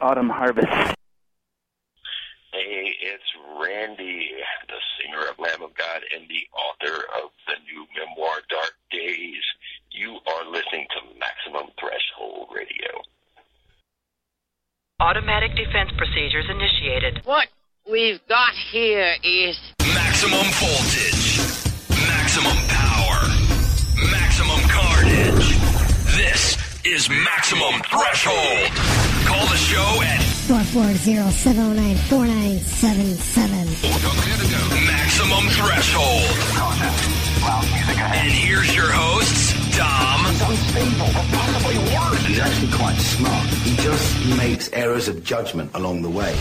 Autumn Harvest. Hey, it's Randy, the singer of Lamb of God and the author of the new memoir, Dark Days. You are listening to Maximum Threshold Radio. Automatic defense procedures initiated. What we've got here is Maximum voltage. Maximum power. Maximum carnage. This is Maximum Threshold. Call the show at 440-709-4977. Maximum Threshold. And here's your hosts, Dom He's actually quite smart. He just makes errors of judgment along the way.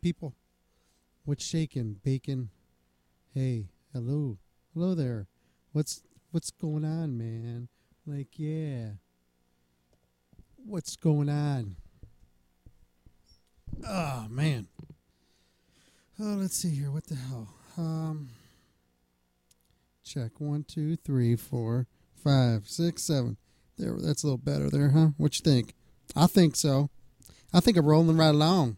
People. What's shaking? Bacon. Hey, hello, hello there. What's what's going on, man? Like, yeah. What's going on? Oh man. Oh, let's see here. What the hell? Um, check one, two, three, four, five, six, seven. There, that's a little better there, huh? What you think? I think so. I think I'm rolling right along.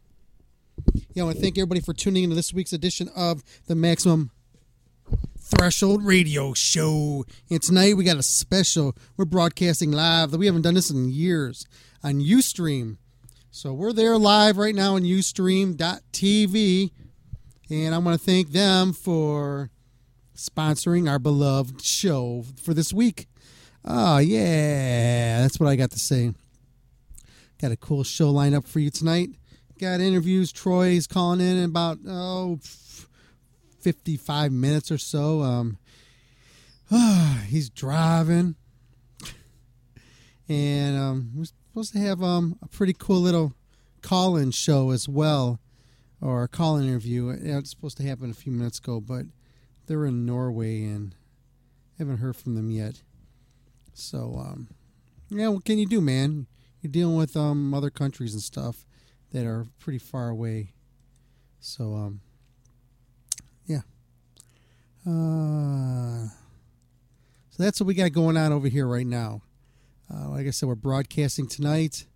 Yeah, I want to thank everybody for tuning into this week's edition of the Maximum Threshold Radio Show. And tonight we got a special. We're broadcasting live. We haven't done this in years on Ustream. So we're there live right now on Ustream.tv. And I want to thank them for sponsoring our beloved show for this week. Oh, yeah. That's what I got to say. Got a cool show lined up for you tonight. Got interviews. Troy's calling in, in about, oh, 55 minutes or so. Um, he's driving. And um, we're supposed to have um, a pretty cool little call in show as well, or a call in interview. It's supposed to happen a few minutes ago, but they're in Norway and haven't heard from them yet. So, um, yeah, what can you do, man? You're dealing with um, other countries and stuff that are pretty far away. So, um, yeah. Uh, so that's what we got going on over here right now. Uh, like I said, we're broadcasting tonight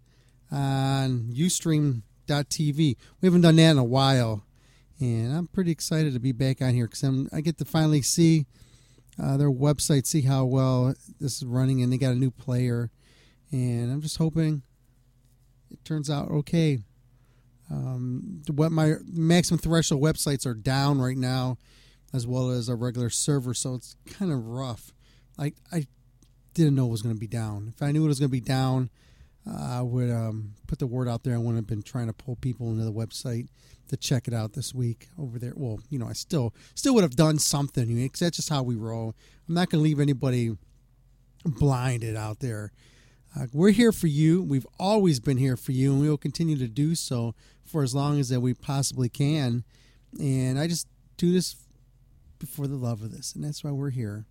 on Ustream.tv. We haven't done that in a while, and I'm pretty excited to be back on here because I get to finally see uh, their website, see how well this is running, and they got a new player, and I'm just hoping it turns out okay. Um, what my maximum threshold websites are down right now, as well as a regular server, so it's kind of rough. I I didn't know it was going to be down. If I knew it was going to be down, uh, I would um, put the word out there. I wouldn't have been trying to pull people into the website to check it out this week over there. Well, you know, I still still would have done something because that's just how we roll. I'm not going to leave anybody blinded out there. Uh, we're here for you. We've always been here for you, and we will continue to do so for as long as that we possibly can. And I just do this for the love of this, and that's why we're here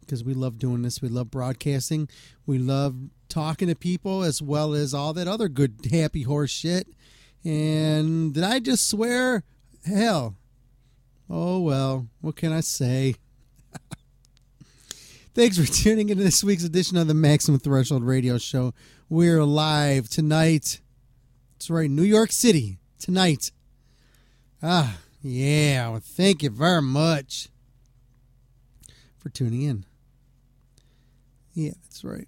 because we love doing this. We love broadcasting. We love talking to people as well as all that other good happy horse shit. And did I just swear? Hell. Oh well, what can I say? Thanks for tuning into this week's edition of the Maximum Threshold Radio Show. We're live tonight. That's right, New York City tonight. Ah, yeah. Well, thank you very much for tuning in. Yeah, that's right.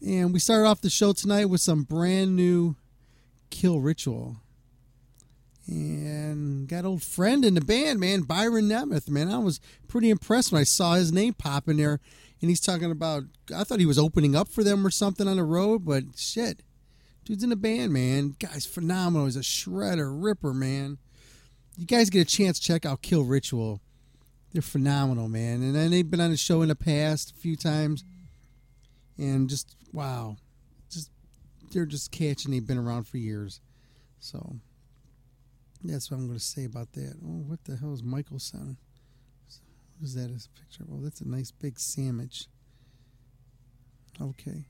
And we started off the show tonight with some brand new Kill Ritual. And got old friend in the band, man, Byron Nemeth, man. I was pretty impressed when I saw his name pop in there. And he's talking about, I thought he was opening up for them or something on the road, but shit. Dude's in a band, man. Guy's phenomenal. He's a shredder, ripper, man. You guys get a chance, check out Kill Ritual. They're phenomenal, man. And then they've been on the show in the past a few times. And just, wow. Just, they're just catching. They've been around for years. So, that's what I'm going to say about that. Oh, what the hell is Michael's son? What is that a picture? Well, that's a nice big sandwich. Okay.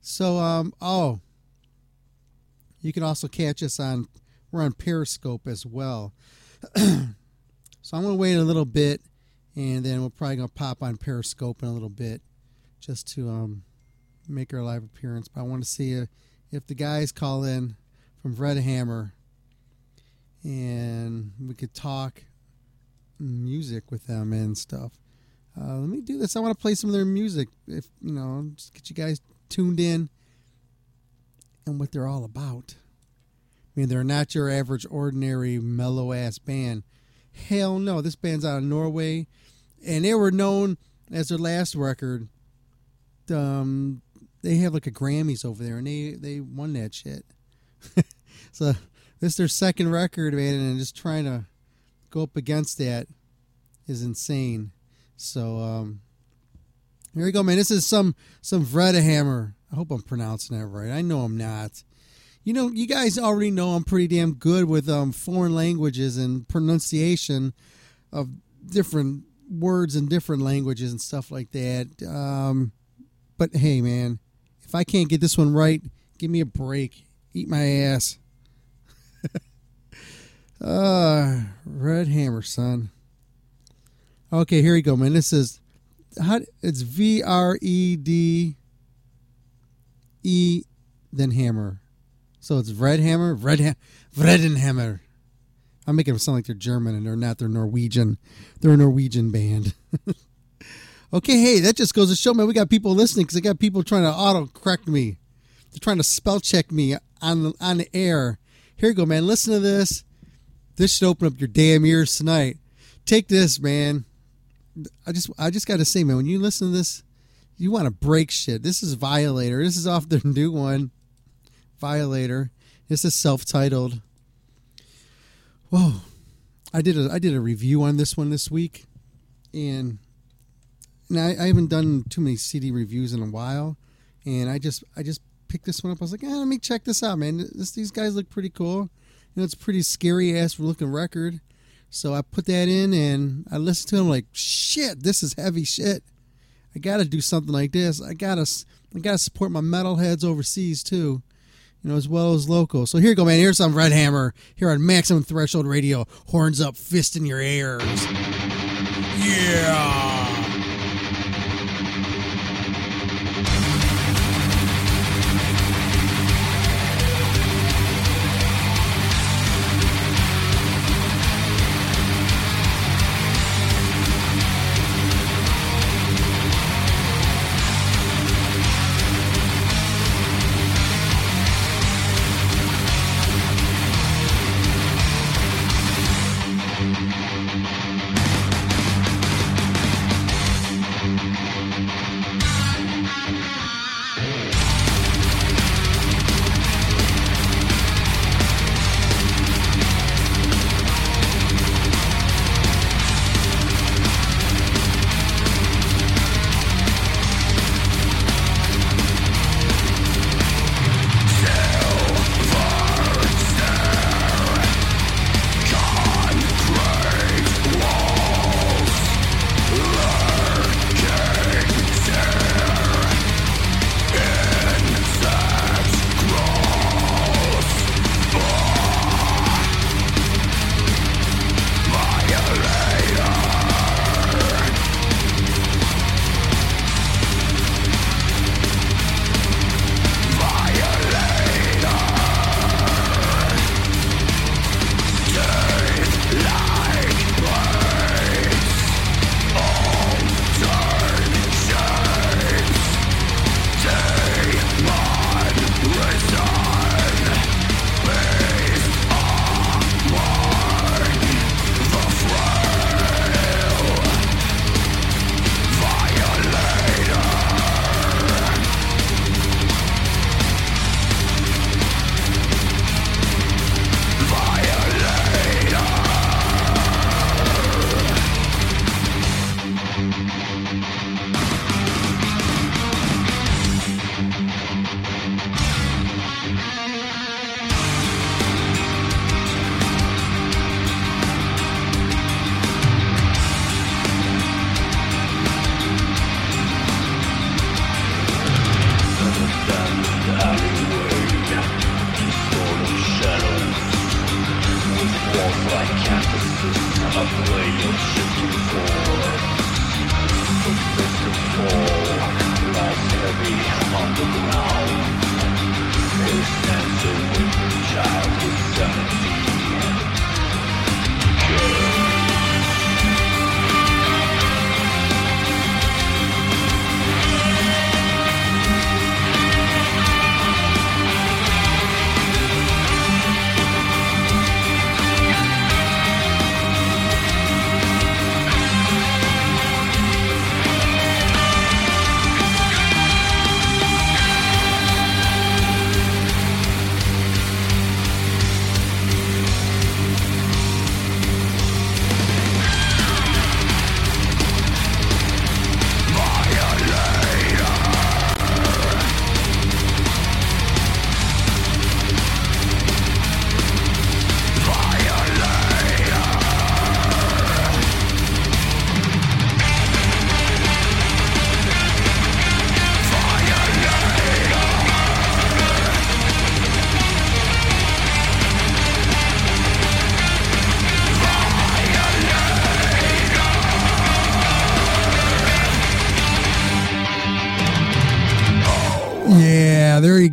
So, um, oh, you can also catch us on, we're on Periscope as well. so I'm to wait a little bit and then we're probably to pop on Periscope in a little bit just to um, make our live appearance. But I want to see if, if the guys call in from Hammer and we could talk music with them and stuff. Uh, let me do this. I want to play some of their music. If you know, just get you guys tuned in and what they're all about. I mean, they're not your average, ordinary, mellow ass band. Hell no. This band's out of Norway, and they were known as their last record. Um, they have like a Grammys over there, and they they won that shit. so this is their second record, man, and just trying to go up against that is insane. So um, here we go, man. This is some some Vredehammer. I hope I'm pronouncing that right. I know I'm not. You know, you guys already know I'm pretty damn good with um, foreign languages and pronunciation of different words in different languages and stuff like that. Um, but hey, man, if I can't get this one right, give me a break. Eat my ass. uh, Red Hammer, son. Okay, here we go, man. This is how it's V R E D E then hammer. So it's Red Hammer, Red ha- Vredenhammer. I'm making them sound like they're German and they're not. They're Norwegian. They're a Norwegian band. okay, hey, that just goes to show, man, we got people listening because I got people trying to auto correct me. They're trying to spell check me on on the air. Here you go, man. Listen to this. This should open up your damn ears tonight. Take this, man. I just I just got to say, man, when you listen to this, you want to break shit. This is Violator. This is off their new one, Violator. This is self-titled. Whoa, I did a I did a review on this one this week, and now I, I haven't done too many CD reviews in a while, and I just I just picked this one up. I was like, ah, let me check this out, man. This, these guys look pretty cool. You know, it's pretty scary ass looking record. So I put that in and I listened to him like, shit, this is heavy shit. I got to do something like this. I got to I got to support my metalheads overseas too. You know, as well as local. So here you go, man. Here's some Red Hammer here on Maximum Threshold Radio. Horns up, fist in your ears. Yeah.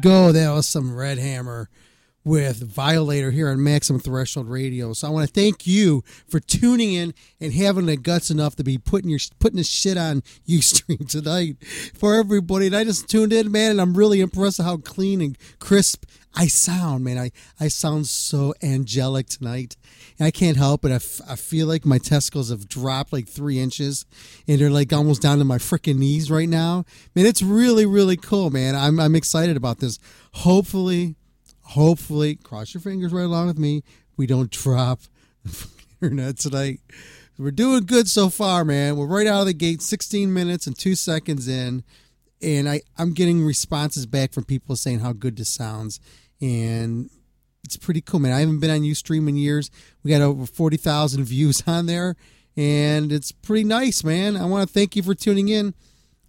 Yeah, there you go. That was some Red Hammer with Violator here on Maximum Threshold Radio. So I want to thank you for tuning in and having the guts enough to be putting your putting this shit on UStream tonight for everybody. And I just tuned in, man, and I'm really impressed with how clean and crisp I sound, man. I, I sound so angelic tonight. I can't help it. I, f- I feel like my testicles have dropped like three inches and they're like almost down to my freaking knees right now. Man, it's really, really cool, man. I'm, I'm excited about this. Hopefully, hopefully, cross your fingers right along with me. We don't drop the internet tonight. We're doing good so far, man. We're right out of the gate, 16 minutes and two seconds in. And I, I'm getting responses back from people saying how good this sounds. And it's pretty cool, man. I haven't been on Ustream in years. We got over 40,000 views on there. And it's pretty nice, man. I want to thank you for tuning in.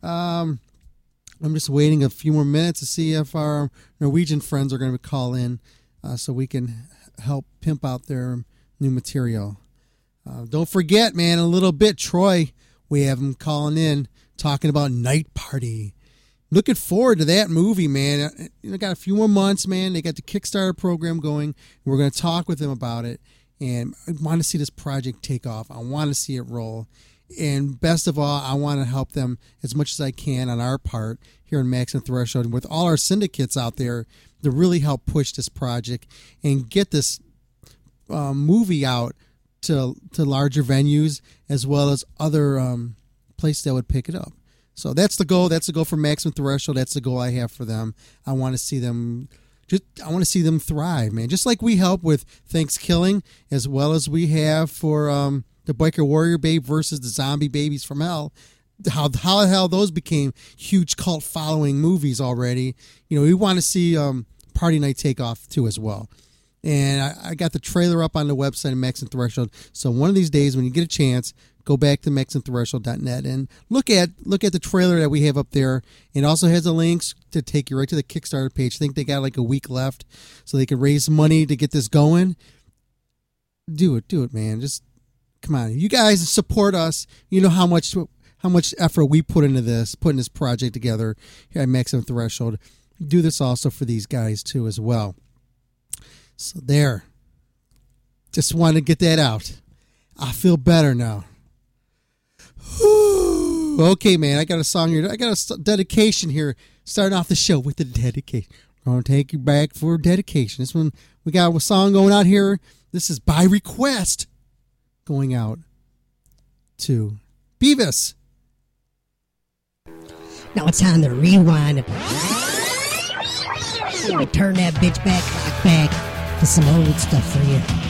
Um, I'm just waiting a few more minutes to see if our Norwegian friends are going to call in uh, so we can help pimp out their new material. Uh, don't forget, man, a little bit, Troy, we have him calling in talking about Night Party. Looking forward to that movie, man. Uh, You know, got a few more months, man. They got the Kickstarter program going. We're going to talk with them about it, and I want to see this project take off. I want to see it roll, and best of all, I want to help them as much as I can on our part here in Maximum Threshold and with all our syndicates out there to really help push this project and get this um, movie out to to larger venues as well as other um, places that would pick it up. So that's the goal. That's the goal for Maximum Threshold. That's the goal I have for them. I want to see them. Just I want to see them thrive, man. Just like we help with Thanksgiving, as well as we have for um, the Biker Warrior Babe versus the Zombie Babies from Hell. How how the hell those became huge cult following movies already. You know, we want to see um, Party Night take off too as well and I, I got the trailer up on the website of Maximum Threshold. So one of these days, when you get a chance, go back to maximumthreshold.net and look at look at the trailer that we have up there. It also has the links to take you right to the Kickstarter page. I think they got like a week left, so they could raise money to get this going. Do it, do it, man. Just come on, you guys support us. You know how much how much effort we put into this, putting this project together here at Maximum Threshold. Do this also for these guys too, as well. So there. Just want to get that out. I feel better now. okay, man. I got a song here. I got a dedication here. Starting off the show with the dedication. I'm gonna take you back for dedication. This one we got a song going out here. This is by request going out to Beavis. Now it's time to rewind. Turn that bitch back, back to some old stuff for you.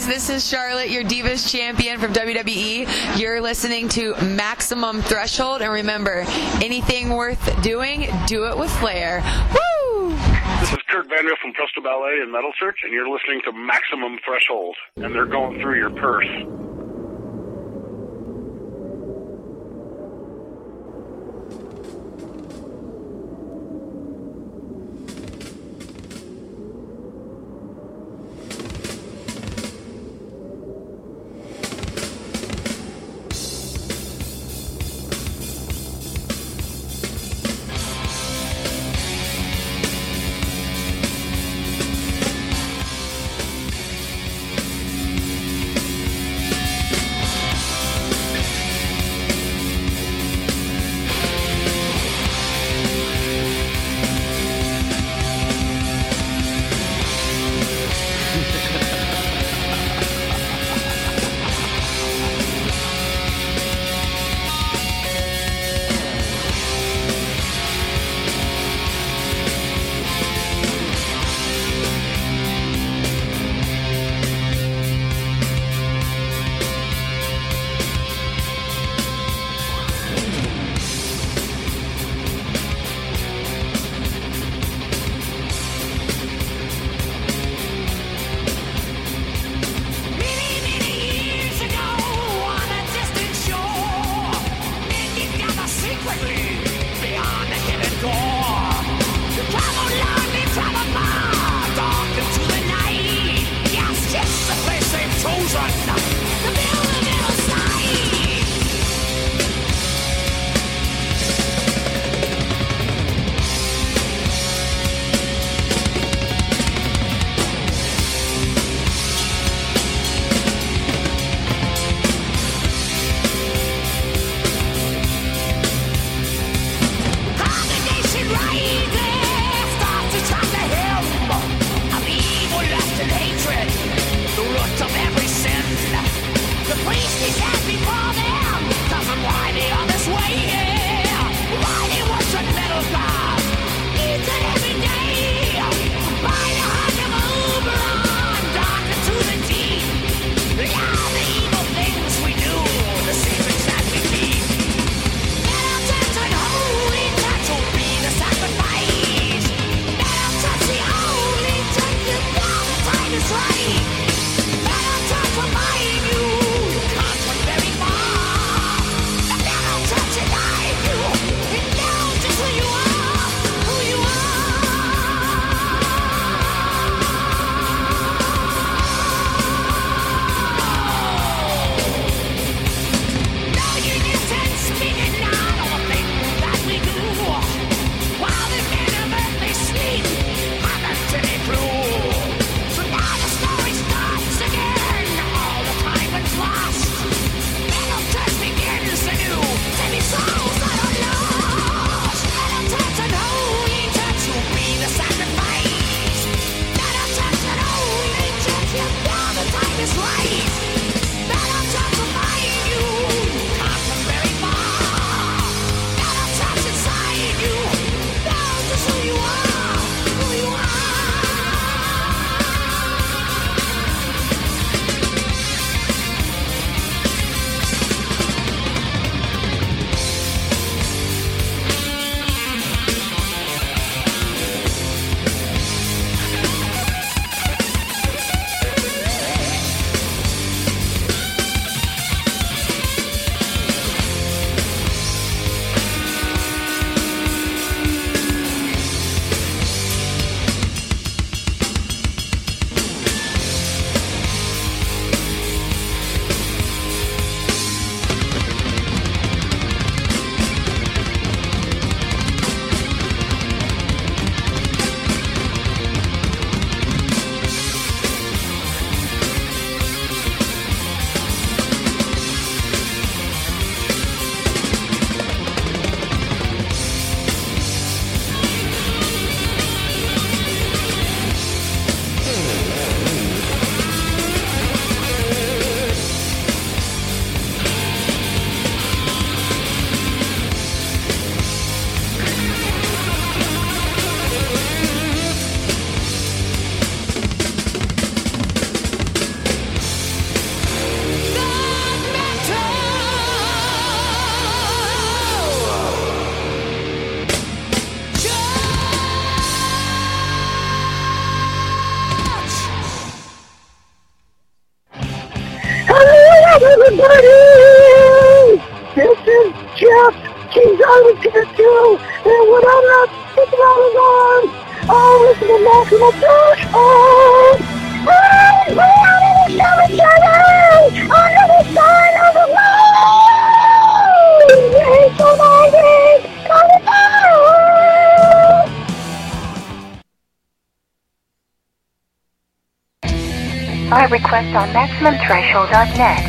Guys, this is Charlotte, your Divas champion from WWE. You're listening to Maximum Threshold, and remember, anything worth doing, do it with flair. Woo! This is Kurt Vanderhoof from Presto Ballet and Metal Church, and you're listening to Maximum Threshold, and they're going through your purse. MaximumThreshold.net.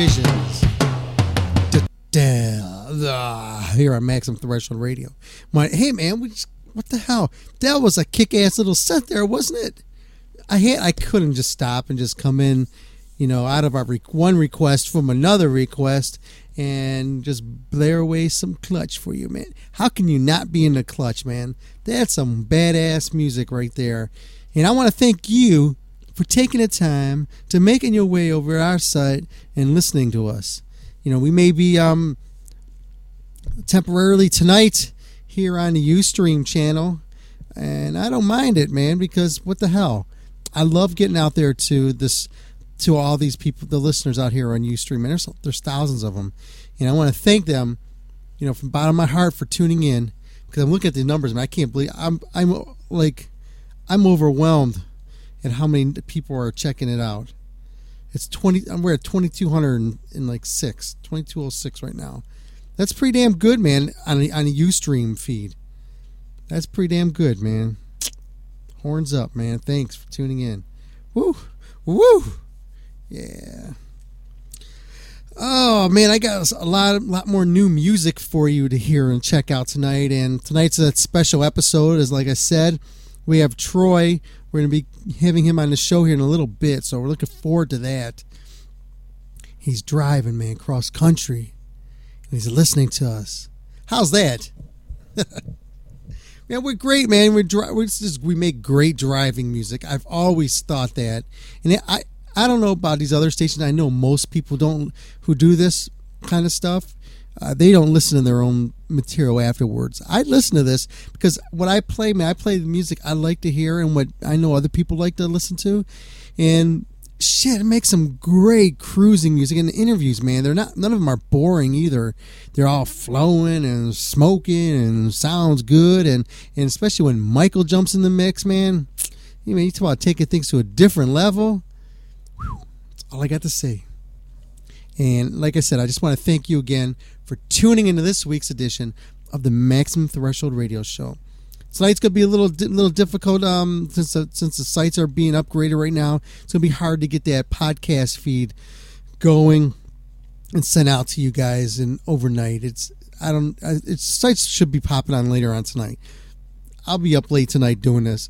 visions. Ah, Here on Maximum Threshold Radio. My, hey man, we just, what the hell? That was a kick-ass little set there, wasn't it? I had I couldn't just stop and just come in, you know, out of our re- one request from another request and just blare away some clutch for you, man. How can you not be in the clutch, man? That's some badass music right there. And I want to thank you for taking the time to making your way over our site and listening to us. You know, we may be um, temporarily tonight here on the Ustream channel, and I don't mind it, man, because what the hell? I love getting out there to this to all these people, the listeners out here on Ustream, and there's there's thousands of them, and I want to thank them, you know, from bottom of my heart for tuning in because I'm looking at the numbers, and I can't believe I'm I'm like I'm overwhelmed at how many people are checking it out. It's twenty. We're at twenty two hundred and like six, twenty two oh six right now. That's pretty damn good, man. On a, on a UStream feed, that's pretty damn good, man. Horns up, man. Thanks for tuning in. Woo, woo, yeah. Oh man, I got a lot, lot more new music for you to hear and check out tonight. And tonight's a special episode, as like I said, we have Troy. We're to be having him on the show here in a little bit, so we're looking forward to that. He's driving, man, cross country, and he's listening to us. How's that? man, we're great, man. We're, dri- we're just we make great driving music. I've always thought that, and I I don't know about these other stations. I know most people don't who do this kind of stuff. Uh, they don't listen to their own material afterwards. I listen to this because when I play, man, I play the music I like to hear and what I know other people like to listen to, and shit, it makes some great cruising music and the interviews, man. They're not none of them are boring either. They're all flowing and smoking and sounds good, and and especially when Michael jumps in the mix, man. You mean you talk about taking things to a different level. That's all I got to say. And like I said, I just want to thank you again for tuning into this week's edition of the Maximum Threshold Radio Show. Tonight's to be a little little difficult um, since the, since the sites are being upgraded right now. It's to be hard to get that podcast feed going and sent out to you guys and overnight. It's I don't it's sites should be popping on later on tonight. I'll be up late tonight doing this.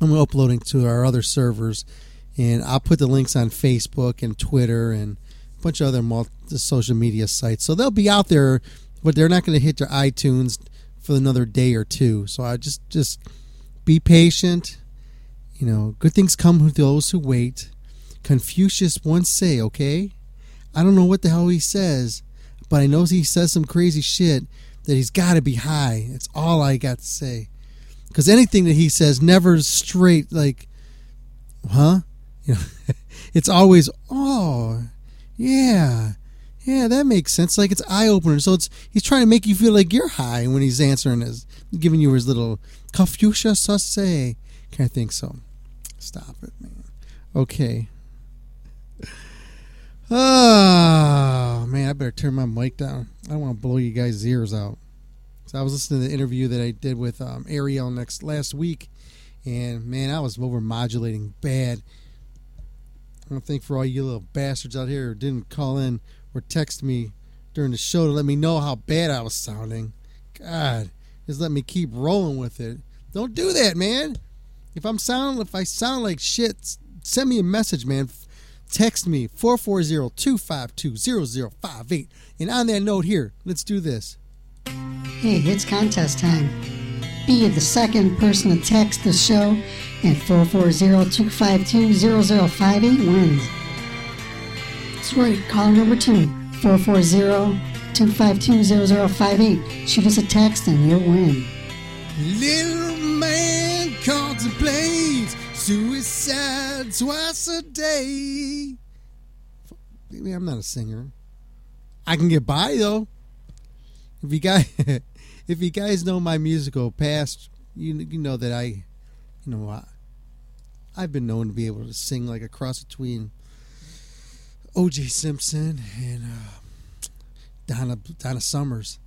I'm uploading to our other servers, and I'll put the links on Facebook and Twitter and bunch of other multi- social media sites. So they'll be out there, but they're not going to hit their iTunes for another day or two. So I just just be patient. You know, good things come to those who wait. Confucius once say, okay? I don't know what the hell he says, but I know he says some crazy shit that he's got to be high. That's all I got to say. Because anything that he says never straight like, huh? You know, it's always oh, yeah, yeah, that makes sense. Like it's eye opener. So it's he's trying to make you feel like you're high when he's answering his, giving you his little Confucius say of think So stop it, man. Okay. Oh man, I better turn my mic down. I don't want to blow you guys' ears out. So I was listening to the interview that I did with um, Ariel next last week, and man, I was over modulating bad. I think for all you little bastards out here who didn't call in or text me during the show to let me know how bad I was sounding. God, just let me keep rolling with it. Don't do that, man. If I'm sound, if I sound like shit, send me a message, man. Text me 440-252-0058. And on that note here, let's do this. Hey, it's contest time. Be the second person to text the show at 440-252-0058 wins. That's right, caller number two, 440-252-0058. Shoot us a text and you'll win. Little man contemplates suicide twice a day. Maybe I'm not a singer. I can get by though. If you guys, if you guys know my musical past, you you know that I, you know, I, I've been known to be able to sing like a cross between O.J. Simpson and uh, Donna Donna Summers.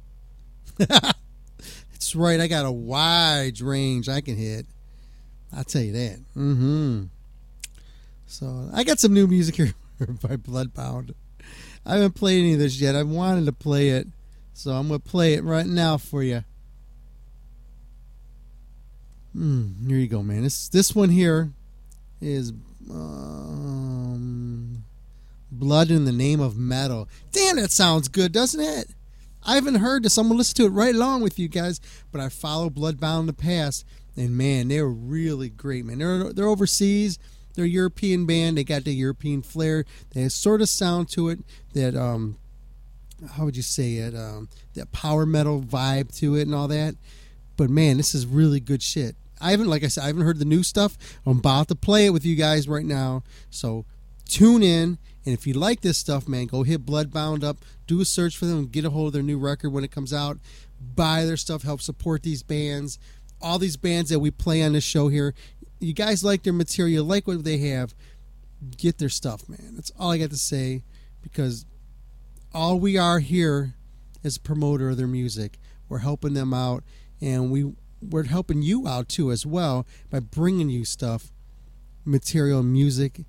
That's right. I got a wide range I can hit. I'll tell you that. Mm-hmm. So I got some new music here by Bloodbound. I haven't played any of this yet. I wanted to play it, so I'm gonna play it right now for you. Mm, here you go, man. This this one here is um, Blood in the Name of Metal. Damn, that sounds good, doesn't it? I haven't heard. I'm gonna listen to it right along with you guys. But I follow Bloodbound in the past, and man, they're really great, man. They're they're overseas. They're European band. They got the European flair. They have sort of sound to it that um, how would you say it? Um, that power metal vibe to it and all that. But man, this is really good shit. I haven't, like I said, I haven't heard the new stuff. I'm about to play it with you guys right now. So tune in. And if you like this stuff, man, go hit Bloodbound up, do a search for them, get a hold of their new record when it comes out. buy their stuff, help support these bands. All these bands that we play on this show here, you guys like their material, like what they have, get their stuff, man. That's all I got to say because all we are here is a promoter of their music. We're helping them out and we we're helping you out too as well by bringing you stuff, material, music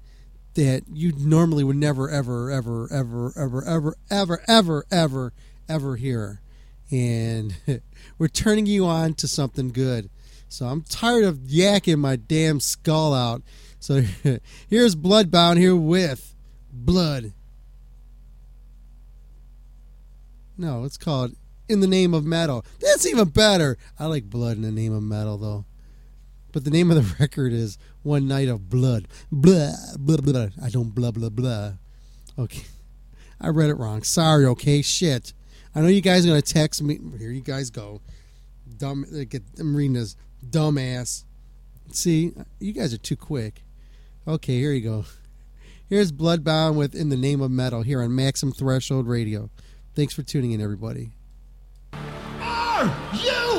that you normally would never ever ever ever ever ever ever ever ever ever hear. And we're turning you on to something good. So I'm tired of yakking my damn skull out. So here's Bloodbound here with Blood. No, it's called In the Name of Metal. That's even better. I like Blood in the Name of Metal though. But the name of the record is One Night of Blood. Blah, blah, blah. I don't blah, blah, blah. Okay. I read it wrong. Sorry, okay? Shit. I know you guys are going to text me. Here you guys go. Dumb. Get, I'm reading this. Dumbass. See, you guys are too quick. Okay, here you go. Here's Bloodbound with In the Name of Metal here on Maximum Threshold Radio. Thanks for tuning in, everybody. You!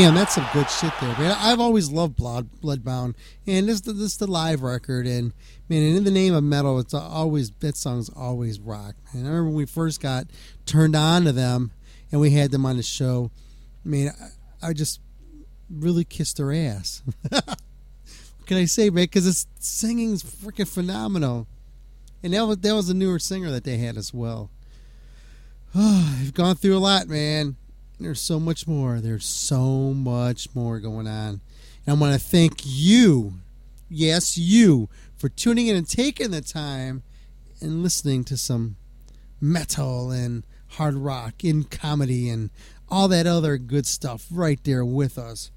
Damn, that's some good shit there, man. I've always loved Blood Bloodbound, and this this is the live record, and man, and in the name of metal, it's always that song's always rock. Man, I remember when we first got turned on to them, and we had them on the show. Man, I, I just really kissed their ass. what can I say, man? Because the singing's freaking phenomenal, and that was that was a newer singer that they had as well. Oh, I've gone through a lot, man. There's so much more. There's so much more going on. And I want to thank you, yes, you, for tuning in and taking the time and listening to some metal and hard rock and comedy and all that other good stuff right there with us.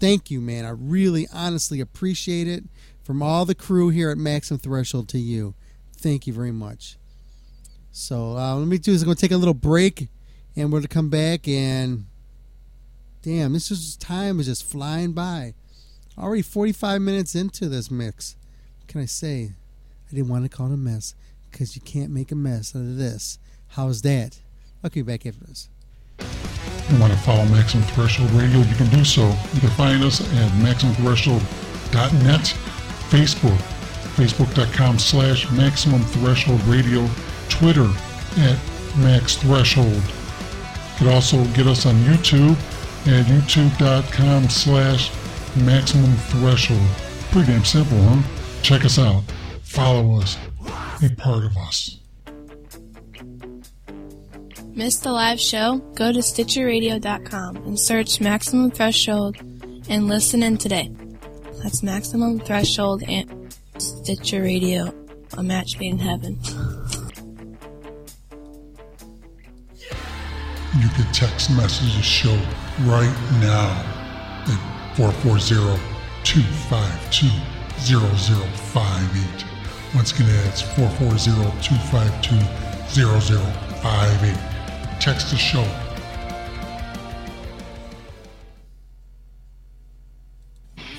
Thank you, man. I really honestly appreciate it. From all the crew here at Maximum Threshold to you. Thank you very much. So uh, let me do is I'm going to take a little break and we're to come back and damn, this is time is just flying by. Already 45 minutes into this mix. What can I say? I didn't want to call it a mess because you can't make a mess out of this. How's that? I'll back after this. you want to follow Maximum Threshold Radio, you can do so. You can find us at MaximumThreshold.net, Facebook, Facebook.com slash Maximum Threshold Radio, Twitter at Max Threshold. You can also get us on YouTube at youtube.com slash Maximum Threshold. Pretty damn simple, huh? Check us out. Follow us. Be part of us. Missed the live show? Go to StitcherRadio.com and search Maximum Threshold and listen in today. That's Maximum Threshold and Stitcher Radio, a match made in heaven. You can text message the show right now at 440-252-0058. Once again, that's 440-252-0058. Text the show.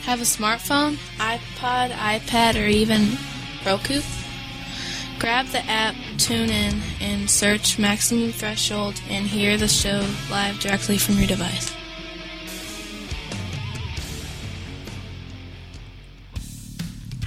Have a smartphone, iPod, iPad, or even Roku? Grab the app, tune in, and search Maximum Threshold and hear the show live directly from your device.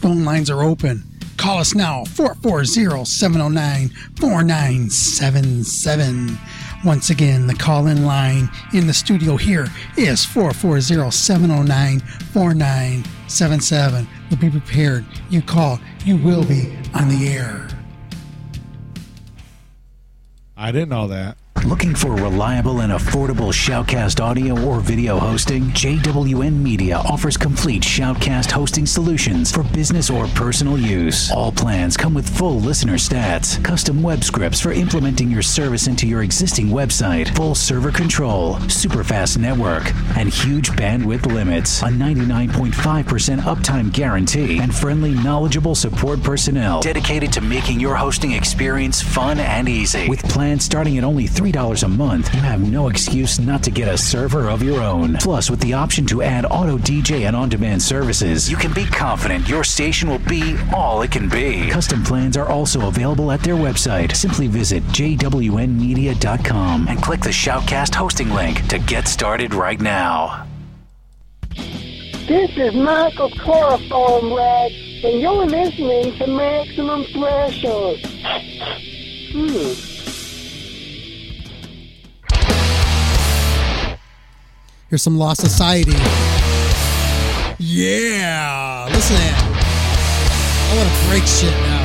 Phone lines are open. Call us now 440 709 4977. Once again, the call in line in the studio here is 440 709 4977. But be prepared. You call, you will be on the air. I didn't know that. Looking for reliable and affordable Shoutcast audio or video hosting? JWN Media offers complete Shoutcast hosting solutions for business or personal use. All plans come with full listener stats, custom web scripts for implementing your service into your existing website, full server control, super fast network, and huge bandwidth limits. A 99.5% uptime guarantee and friendly, knowledgeable support personnel dedicated to making your hosting experience fun and easy. With plans starting at only $3 a month, you have no excuse not to get a server of your own. Plus, with the option to add auto DJ and on demand services, you can be confident your station will be all it can be. Custom plans are also available at their website. Simply visit jwnmedia.com and click the Shoutcast hosting link to get started right now. This is Michael Chloroform Rag, and you're listening to Maximum Threshold. Hmm. Here's some Lost Society. Yeah, listen to oh, that. I want to break shit now.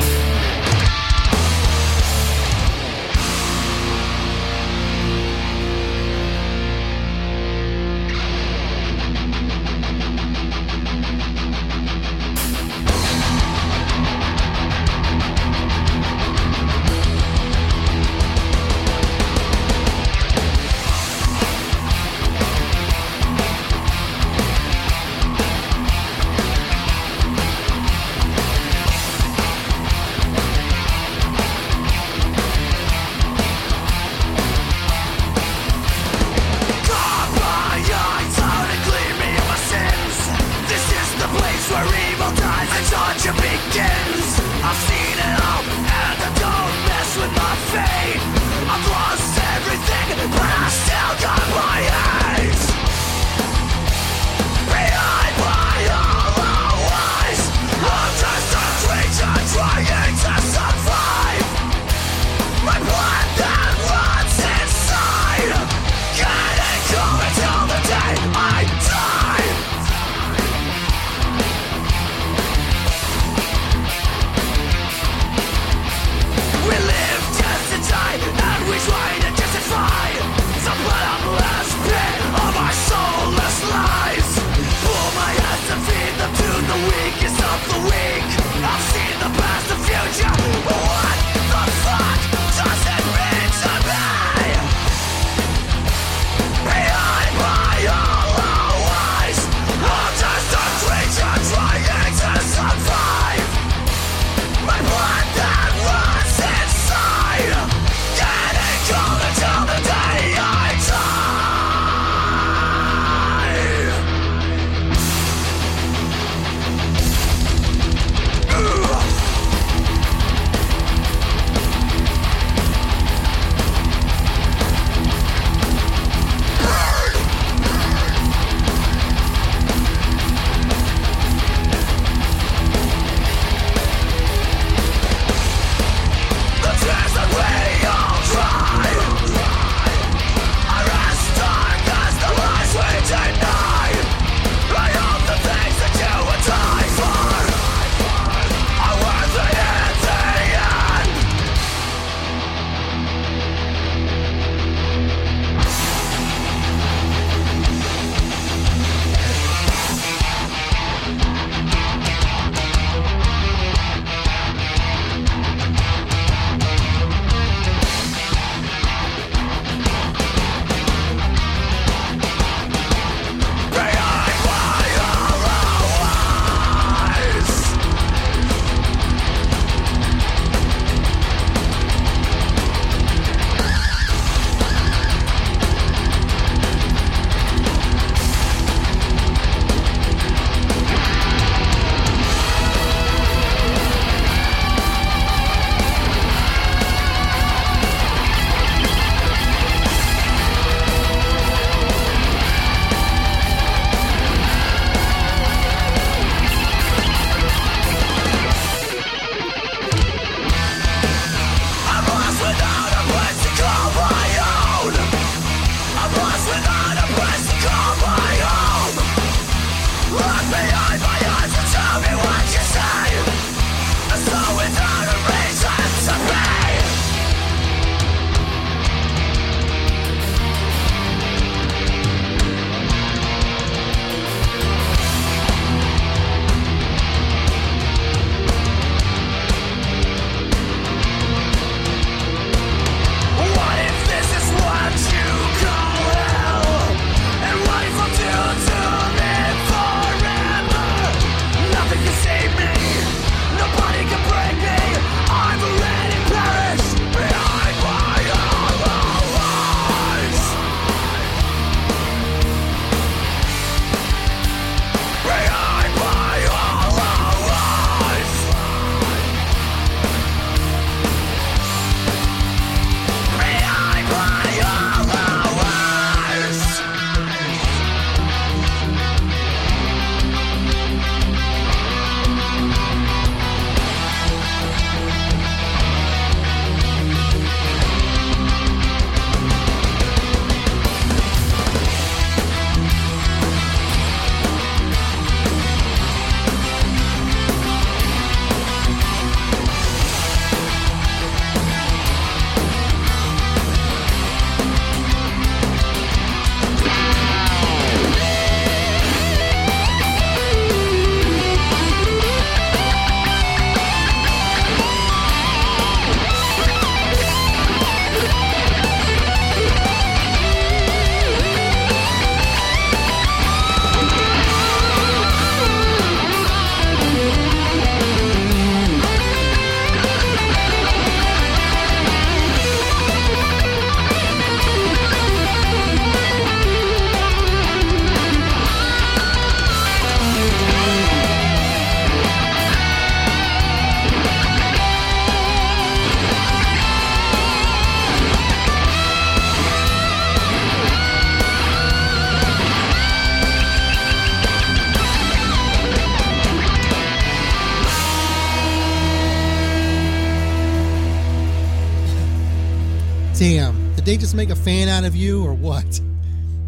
They just make a fan out of you or what?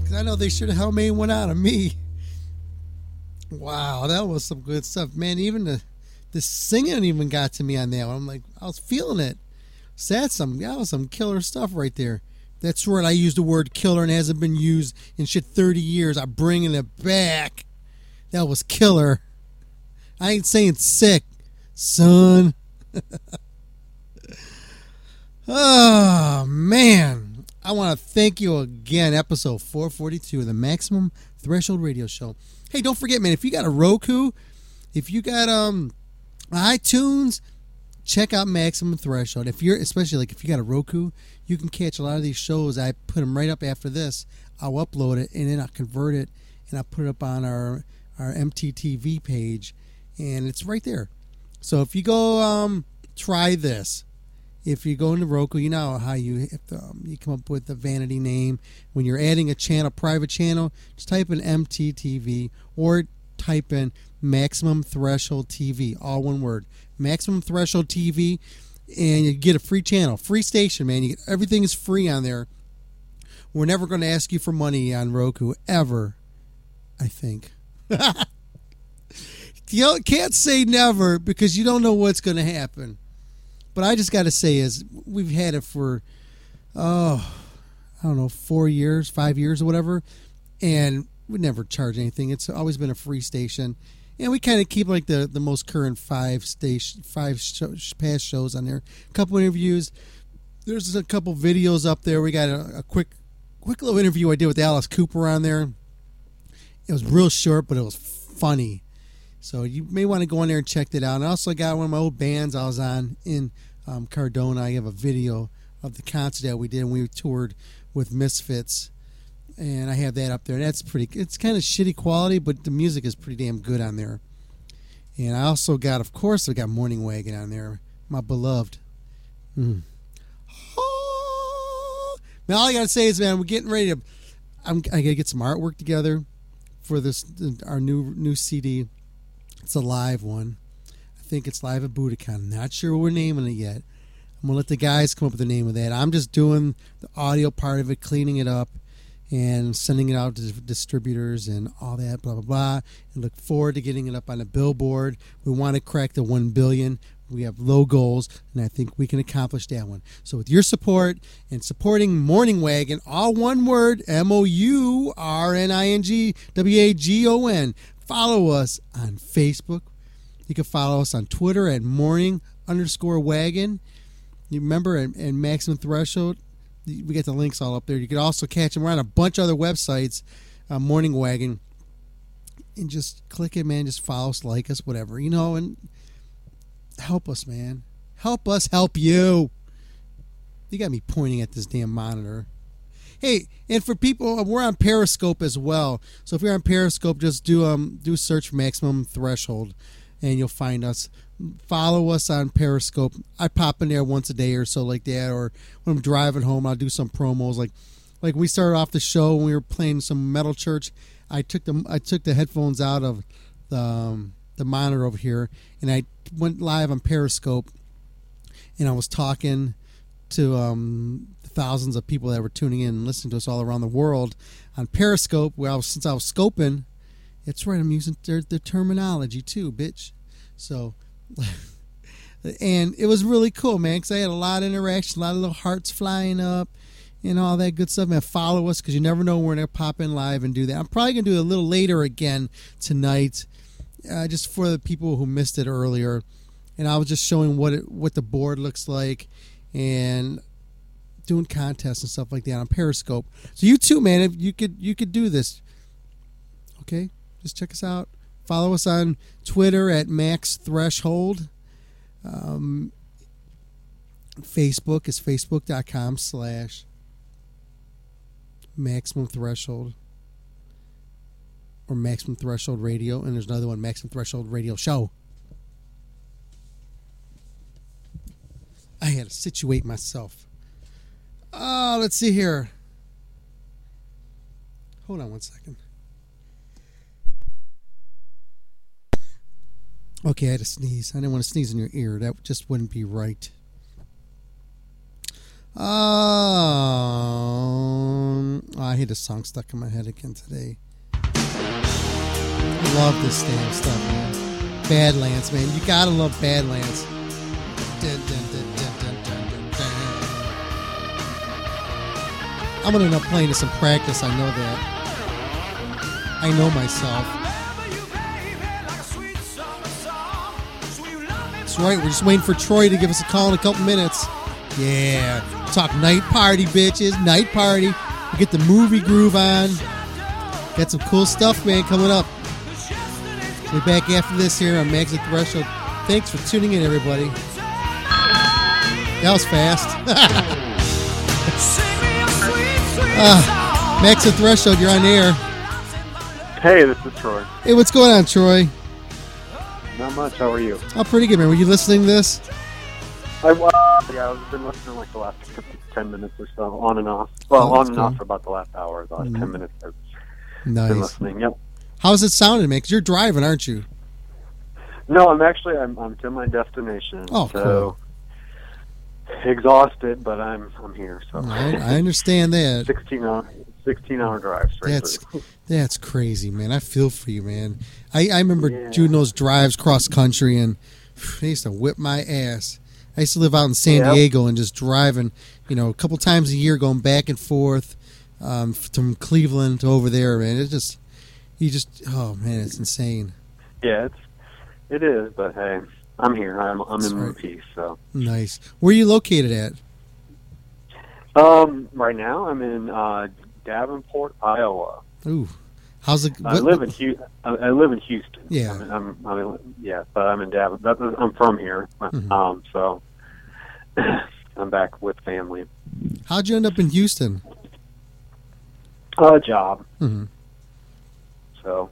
Because I know they should have hell made one out of me. Wow, that was some good stuff, man. Even the the singing even got to me on that one. I'm like, I was feeling it. So that's some that was some killer stuff right there. That's right. I used the word killer and hasn't been used in shit 30 years. I'm bringing it back. That was killer. I ain't saying sick, son. oh man, I want to thank you again. Episode 442 of the Maximum Threshold Radio Show. Hey, don't forget, man. If you got a Roku, if you got um iTunes, check out Maximum Threshold. If you're especially like if you got a Roku, you can catch a lot of these shows. I put them right up after this. I'll upload it and then I'll convert it and I'll put it up on our our MTTV page, and it's right there. So if you go um try this. If you go into Roku, you know how you um, you come up with a vanity name when you're adding a channel, private channel. Just type in MTTV or type in Maximum Threshold TV, all one word. Maximum Threshold TV, and you get a free channel, free station, man. You get everything is free on there. We're never going to ask you for money on Roku ever. I think. you can't say never because you don't know what's going to happen. But I just got to say is we've had it for oh I don't know four years, five years or whatever, and we never charge anything. It's always been a free station, and we kind of keep like the the most current five station five show, past shows on there. A couple interviews. There's a couple videos up there. We got a, a quick quick little interview I did with Alice Cooper on there. It was real short, but it was funny. So you may want to go in there and check that out. And I also got one of my old bands I was on in um, Cardona. I have a video of the concert that we did. And we toured with Misfits, and I have that up there. That's pretty. It's kind of shitty quality, but the music is pretty damn good on there. And I also got, of course, I got Mourning Wagon on there, my beloved. Mm. Now all I gotta say is, man, we're getting ready to. I'm, I gotta get some artwork together for this our new new CD. It's a live one. Think it's live at Budokan. Not sure we're naming it yet. I'm gonna let the guys come up with the name of that. I'm just doing the audio part of it, cleaning it up, and sending it out to distributors and all that, blah blah blah. And look forward to getting it up on a billboard. We want to crack the one billion. We have low goals, and I think we can accomplish that one. So, with your support and supporting Mourning Wagon, all one word M O U R N I N G W A G O N, follow us on Facebook. You can follow us on Twitter at mourning underscore wagon. You remember, and, and Maximum Threshold, we got the links all up there. You can also catch them. We're on a bunch of other websites, uh, Mourning Wagon, and just click it, man. Just follow us, like us, whatever, you know, and help us, man. Help us help you. You got me pointing at this damn monitor. Hey, and for people, we're on Periscope as well. So if you're on Periscope, just do um do search maximum threshold, and you'll find us. Follow us on Periscope. I pop in there once a day or so like that, or when I'm driving home, I'll do some promos. Like, like we started off the show when we were playing some Metal Church. I took the I took the headphones out of the um, the monitor over here, and I went live on Periscope, and I was talking to um, thousands of people that were tuning in and listening to us all around the world on Periscope. Well, since I was scoping, it's right. I'm using their, their terminology too, bitch. So, and it was really cool, man, because I had a lot of interaction, a lot of little hearts flying up. And all that good stuff, man. Follow us because you never know when they're gonna pop in live and do that. I'm probably gonna do it a little later again tonight, uh, just for the people who missed it earlier. And I was just showing what it, what the board looks like, and doing contests and stuff like that on Periscope. So you too, man, if you could you could do this. Okay, just check us out. Follow us on Twitter at Max Threshold. Um, Facebook is facebook.com slash maximum threshold or maximum threshold radio and there's another one maximum threshold radio show i had to situate myself Oh, let's see here. Hold on one second. Okay, I had to sneeze. I didn't want to sneeze in your ear. That just wouldn't be right. Um, I hate a song stuck in my head again today. I Love this damn stuff, man. Badlands, man. You gotta love Badlands. Dun, dun, dun. I'm gonna end up playing this in practice. I know that. I know myself. That's right. We're just waiting for Troy to give us a call in a couple minutes. Yeah. Talk night party, bitches. Night party. We get the movie groove on. Got some cool stuff, man, coming up. We're back after this here on Max at Threshold. Thanks for tuning in, everybody. That was fast. Ah, Max at Threshold, you're on air. Hey, this is Troy. Hey, what's going on, Troy? Not much. How are you? Oh, pretty good, man. Were you listening to this? I, uh, yeah, I've been listening like the last ten minutes or so, on and off. Well, Oh, on and off for about the last hour. The last Mhm. ten minutes, I've Nice. been listening. Yep. How's it sounding, man? 'Cause you're driving, aren't you? No, I'm actually I'm I'm to my destination. Oh, so exhausted, but I'm I'm here. So I, I understand that. sixteen hour sixteen hour drive straight That's through. that's crazy, man. I feel for you, man. I, I remember Yeah. doing those drives cross country, and they used to whip my ass. I used to live out in San Yep. Diego and just driving, you know, a couple times a year, going back and forth um, from Cleveland to over there, man. It just, you just, oh man, it's insane. Yeah, it's it is, but hey, I'm here. I'm I'm That's in right. piece. So Nice. Where are you located at? um, right now I'm in uh, Davenport, Iowa. Ooh, how's it? I what- live in Hu- I, I live in Houston. Yeah. I'm, I'm, I'm yeah, but I'm in Davenport. I'm from here, Mhm. um, so I'm back with family. How'd you end up in Houston? A job. hmm So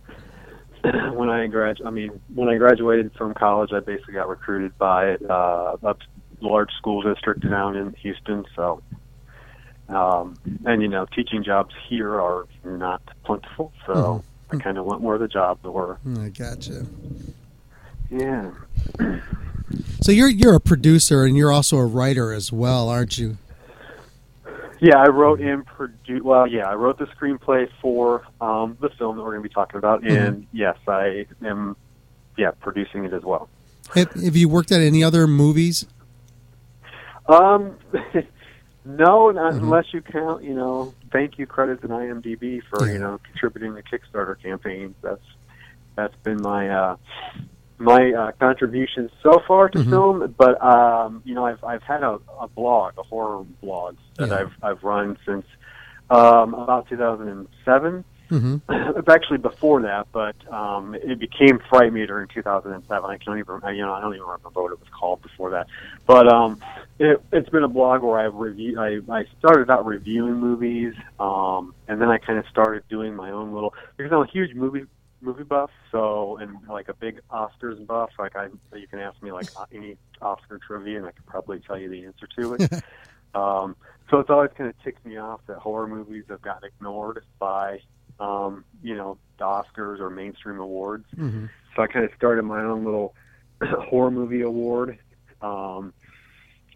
when I grad, I mean, when I graduated from college, I basically got recruited by uh, a large school district down in Houston. So, um, and you know, teaching jobs here are not plentiful. So I kind of went where the jobs were. I gotcha. Yeah. So you're you're a producer and you're also a writer as well, aren't you? Yeah, I wrote and produced. Well, yeah, I wrote the screenplay for um, the film that we're going to be talking about, and yes, I am. Yeah, producing it as well. Have, have you worked at any other movies? Um, no, not Mm-hmm. unless you count, you know, thank you credits and IMDb for you know contributing to Kickstarter campaigns. That's that's been my uh, my uh, contribution so far to Mhm. film. But um, you know, I've I've had a, a blog, a horror blog that Yeah. I've I've run since um, about 2007. Mm-hmm. it's actually before that, but um, it became Fright Meter in 2007. I can't even, you know, I don't even remember what it was called before that. But um, it, it's been a blog where I've reviewed. I, I started out reviewing movies, um, and then I kind of started doing my own little because I'm a huge movie movie buff, so and like a big Oscars buff. Like I, you can ask me like any Oscar trivia, and I could probably tell you the answer to it. Um, so it's always kind of ticked me off that horror movies have gotten ignored by, um, you know, the Oscars or mainstream awards. Mhm. So I kind of started my own little horror movie award, um,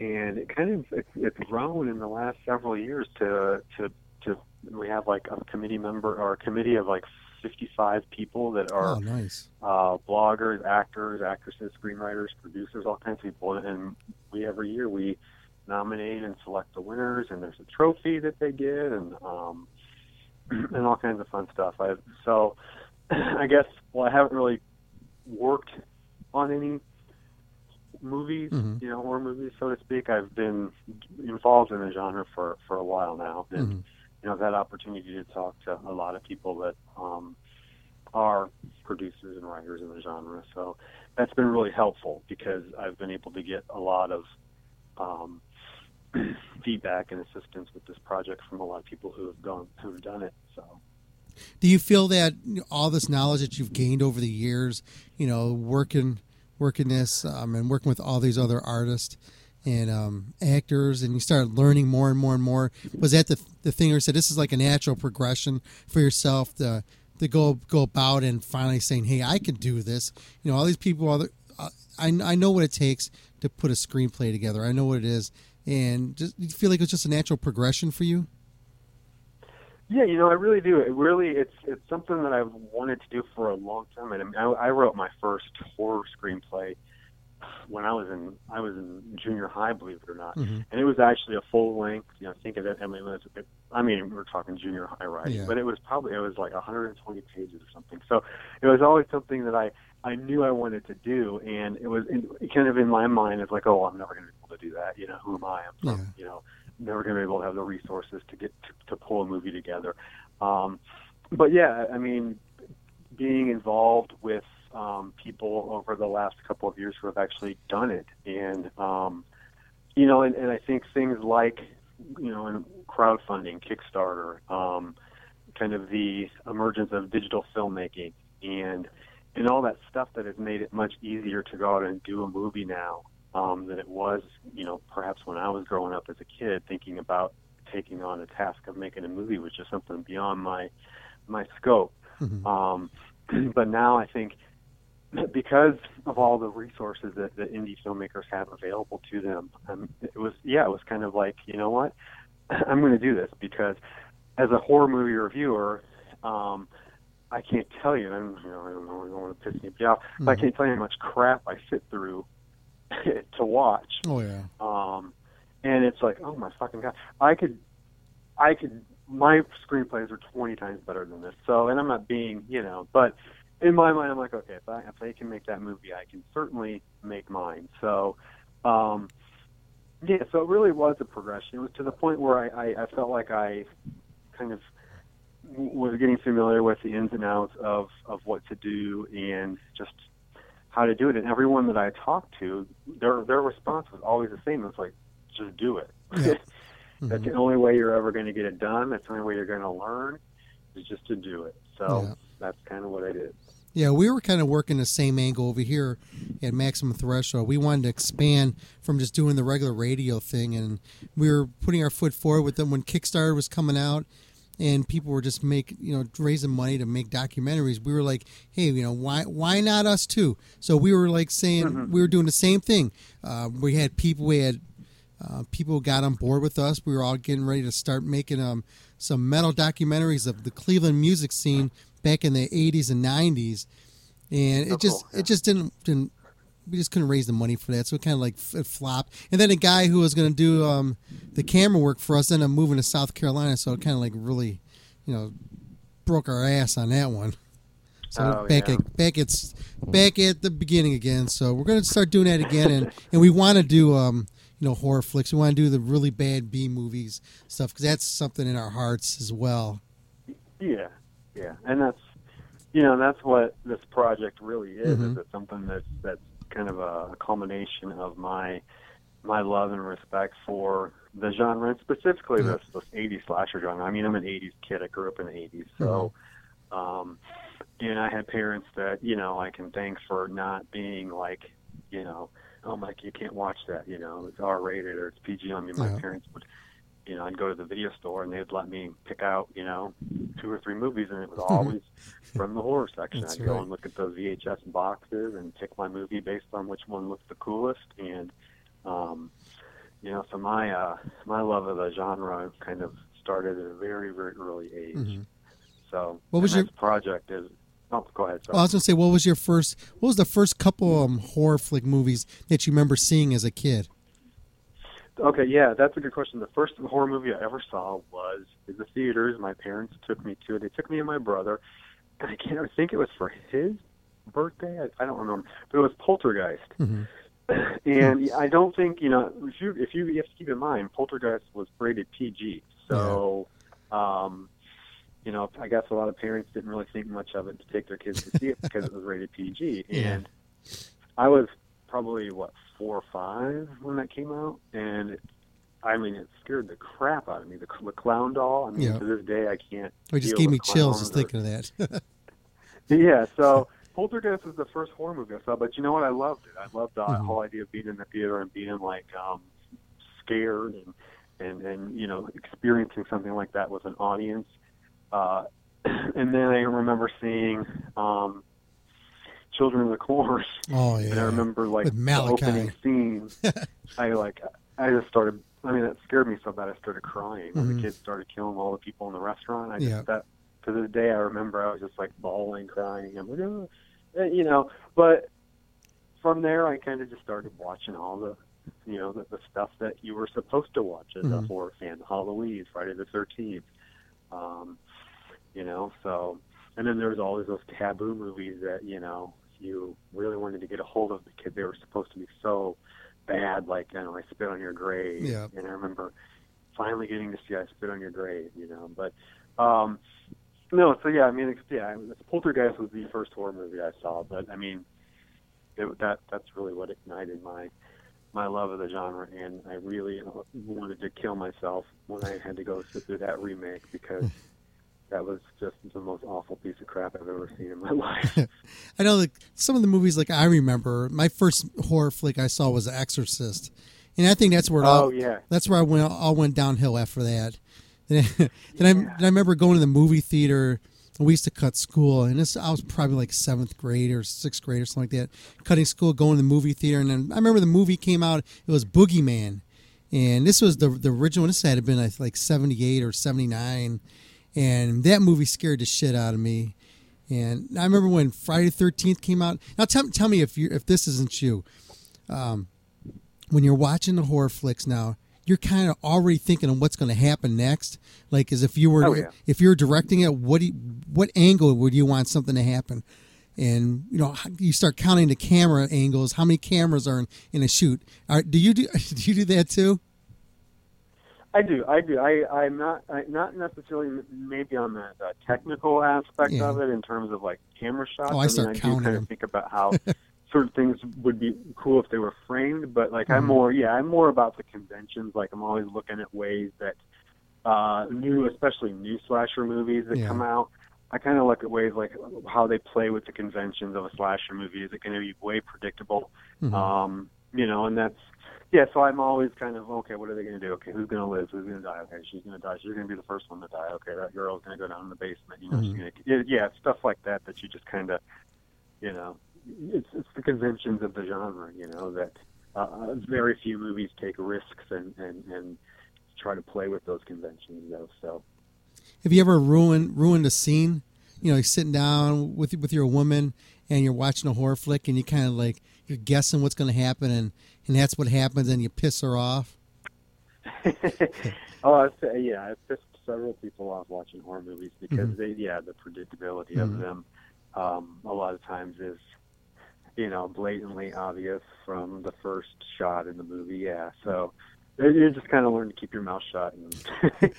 and it kind of it's, it's grown in the last several years to to to we have like a committee member or a committee of like 55 people that are Oh, nice. uh, bloggers, actors, actresses, screenwriters, producers, all kinds of people. And we every year we nominate and select the winners, and there's a trophy that they get, and um, and all kinds of fun stuff. I so I guess well I haven't really worked on any movies, Mhm. you know, horror movies, so to speak. I've been involved in the genre for for a while now, and Mhm. you know, I've had opportunity to talk to a lot of people that um, are producers and writers in the genre. So that's been really helpful because I've been able to get a lot of um, feedback and assistance with this project from a lot of people who have gone who've done it. So Do you feel that all this knowledge that you've gained over the years, you know, working working this um, and working with all these other artists and um, actors, and you started learning more and more and more, was that the the thing where you said this is like a natural progression for yourself to to go go about and finally saying, hey, I can do this. You know, all these people, other, uh, I I know what it takes to put a screenplay together. I know what it is. and just you feel like it was just a natural progression for you. Yeah, you know, I really do. It really, it's it's something that I've wanted to do for a long time. And I, mean, I, I wrote my first horror screenplay when I was in I was in junior high, believe it or not, Mhm. and it was actually a full length. You know, think of it. I mean, it was, it, I mean, we're talking junior high writing, Yeah. but it was probably it was like 120 pages or something. So it was always something that I I knew I wanted to do, and it was in, kind of in my mind. It's like, oh, I'm never going to be able to do that. You know, who am I? I'm some, Yeah. you know, never going to be able to have the resources to get to, to pull a movie together. Um, but yeah, I mean, being involved with um, people over the last couple of years who have actually done it, and um, you know, and, and I think things like you know, and crowdfunding, Kickstarter, um, kind of the emergence of digital filmmaking, and and all that stuff that has made it much easier to go out and do a movie now um, than it was, you know, perhaps when I was growing up as a kid, thinking about taking on a task of making a movie was just something beyond my my scope. Um, but now I think because of all the resources that, that indie filmmakers have available to them, um, it was yeah, it was kind of like you know what, I'm going to do this because as a horror movie reviewer, um, I can't tell you. You know, I don't, know, I don't want to piss anybody off, but I Mhm. can't tell you how much crap I sit through to watch. Oh yeah. Um, and it's like, oh my fucking god, I could, I could. My screenplays are twenty times better than this. So, and I'm not being, you know, but in my mind, I'm like, okay, if I if they can make that movie, I can certainly make mine. So, um, yeah. So it really was a progression. It was to the point where I, I, I felt like I kind of was getting familiar with the ins and outs of of what to do and just how to do it. And everyone that I talked to, their their response was always the same. It's like, just do it. That's mm-hmm. the only way you're ever going to get it done. That's the only way you're going to learn is just to do it. So Yeah. that's kind of what I did. Yeah, we were kind of working the same angle over here at Maximum Threshold. We wanted to expand from just doing the regular radio thing, and we were putting our foot forward with them when Kickstarter was coming out, and people were just make you know raising money to make documentaries. We were like, hey, you know, why why not us too? So we were like saying we were doing the same thing. Uh, we had people, we had uh, people got on board with us. We were all getting ready to start making um, some metal documentaries of the Cleveland music scene back in the 80s and 90s, and it just it just didn't didn't we just couldn't raise the money for that, so it kind of like it flopped. And then a guy who was going to do um, the camera work for us ended up moving to South Carolina, so it kind of like really, you know, broke our ass on that one. So Oh, back yeah. at back at back at the beginning again. So we're going to start doing that again, and and we want to do um you know horror flicks. We want to do the really bad B movies stuff because that's something in our hearts as well. Yeah, yeah, and that's you know that's what this project really is. Mhm. Is it's something that's that's kind of a culmination of my my love and respect for the genre, and specifically this this '80s slasher genre. I mean, I'm an '80s kid. I grew up in the '80s, so um, and I had parents that you know I can thank for not being like you know, oh Mike, you can't watch that. You know, it's R-rated or it's PG. I mean, my Yeah. parents would you know, I'd go to the video store and they'd let me pick out, you know, two or three movies, and it was always from the horror section. That's I'd go right. and look at those VHS boxes and pick my movie based on which one looked the coolest. And, um, you know, so my uh, my love of the genre kind of started at a very very early age. Mhm. So What was your- project is? Oh, go ahead. Sorry. I was to say, what was your first? What was the first couple um, horror flick movies that you remember seeing as a kid? Okay, yeah, that's a good question. The first horror movie I ever saw was in the theaters. My parents took me to it. They took me and my brother. And I can't I think it was for his birthday. I, I don't remember, but it was Poltergeist. Mhm. And I don't think you know if you if you, you have to keep in mind Poltergeist was rated PG. So, um, you know, I guess a lot of parents didn't really think much of it to take their kids to see it because it was rated PG. Yeah. And I was probably what four or five when that came out, and it, I mean, it scared the crap out of me. The, the clown doll. I mean, Yeah. to this day, I can't. It just gave me chills just or- thinking of that. yeah, so Poltergeist was the first horror movie I saw, but you know what? I loved it. I loved the Mhm. whole idea of being in the theater and being like um scared and and and you know experiencing something like that with an audience. Uh, and then I remember seeing um Children of the Corn. Oh, yeah. And I remember like the opening scene. I like I just started I mean, that scared me so bad I started crying when Mhm. the kids started killing all the people in the restaurant. I just Yeah. that to this day I remember I was just like bawling, crying. I'm like, oh. You know, but from there I kind of just started watching all the, you know, the, the stuff that you were supposed to watch as a Mhm. horror fan: Halloween, Friday the Thirteenth. Um, you know, so and then there was always those taboo movies that you know you really wanted to get a hold of because they were supposed to be so bad, like you know, I spit on your grave. Yeah. And I remember finally getting to see I spit on your grave, you know. But um no, so yeah, I mean, it's, yeah, Poltergeist was the first horror movie I saw, but I mean, it, that that's really what ignited my my love of the genre, and I really wanted to kill myself when I had to go sit through that remake because that was just the most awful piece of crap I've ever seen in my life. I know like some of the movies like I remember my first horror flick I saw was The Exorcist, and I think that's where it all, Oh, yeah. that's where I went all went downhill after that. Then, then I then I remember going to the movie theater. We used to cut school, and this I was probably like seventh grade or sixth grade or something like that. Cutting school, going to the movie theater, and then I remember the movie came out. It was Boogeyman, and this was the the original. One, this had been like seventy eight or seventy nine, and that movie scared the shit out of me. And I remember when Friday the Thirteenth came out. Now tell tell me if you if this isn't you. Um, when you're watching the horror flicks now, you're kind of already thinking of what's going to happen next. Like as if you were Oh, yeah. if you're directing it, what do you, what angle would you want something to happen? And you know you start counting the camera angles. How many cameras are in, in a shoot? Are, do you do do you do that too? I do, I do. I, I'm not, I, not necessarily maybe on the, the technical aspect Yeah. of it in terms of like camera shots. Oh, I mean, start I do kind of think about how certain things would be cool if they were framed, but like I'm Mhm. more, yeah, I'm more about the conventions. Like I'm always looking at ways that uh, new, especially new slasher movies that Yeah. come out. I kind of look at ways like how they play with the conventions of a slasher movie. Is it going to be way predictable? Mhm. Um, you know, and that's yeah. So I'm always kind of okay. What are they going to do? Okay, who's going to live? Who's going to die? Okay, she's going to die. She's going to be the first one to die. Okay, that girl's going to go down in the basement. You know, she's Mhm. going to yeah, stuff like that. That you just kind of, you know, it's it's the conventions of the genre. You know that uh, very few movies take risks and and and try to play with those conventions. Though, so. Have you ever ruined ruined a scene? You know, you're sitting down with with your woman and you're watching a horror flick and you kind of like you're guessing what's going to happen and and that's what happens and you piss her off. oh, I've, yeah, I've pissed several people off watching horror movies because Mhm. they, yeah, the predictability of Mhm. them, um, a lot of times is, you know, blatantly obvious from the first shot in the movie. Yeah, so you just kind of learn to keep your mouth shut and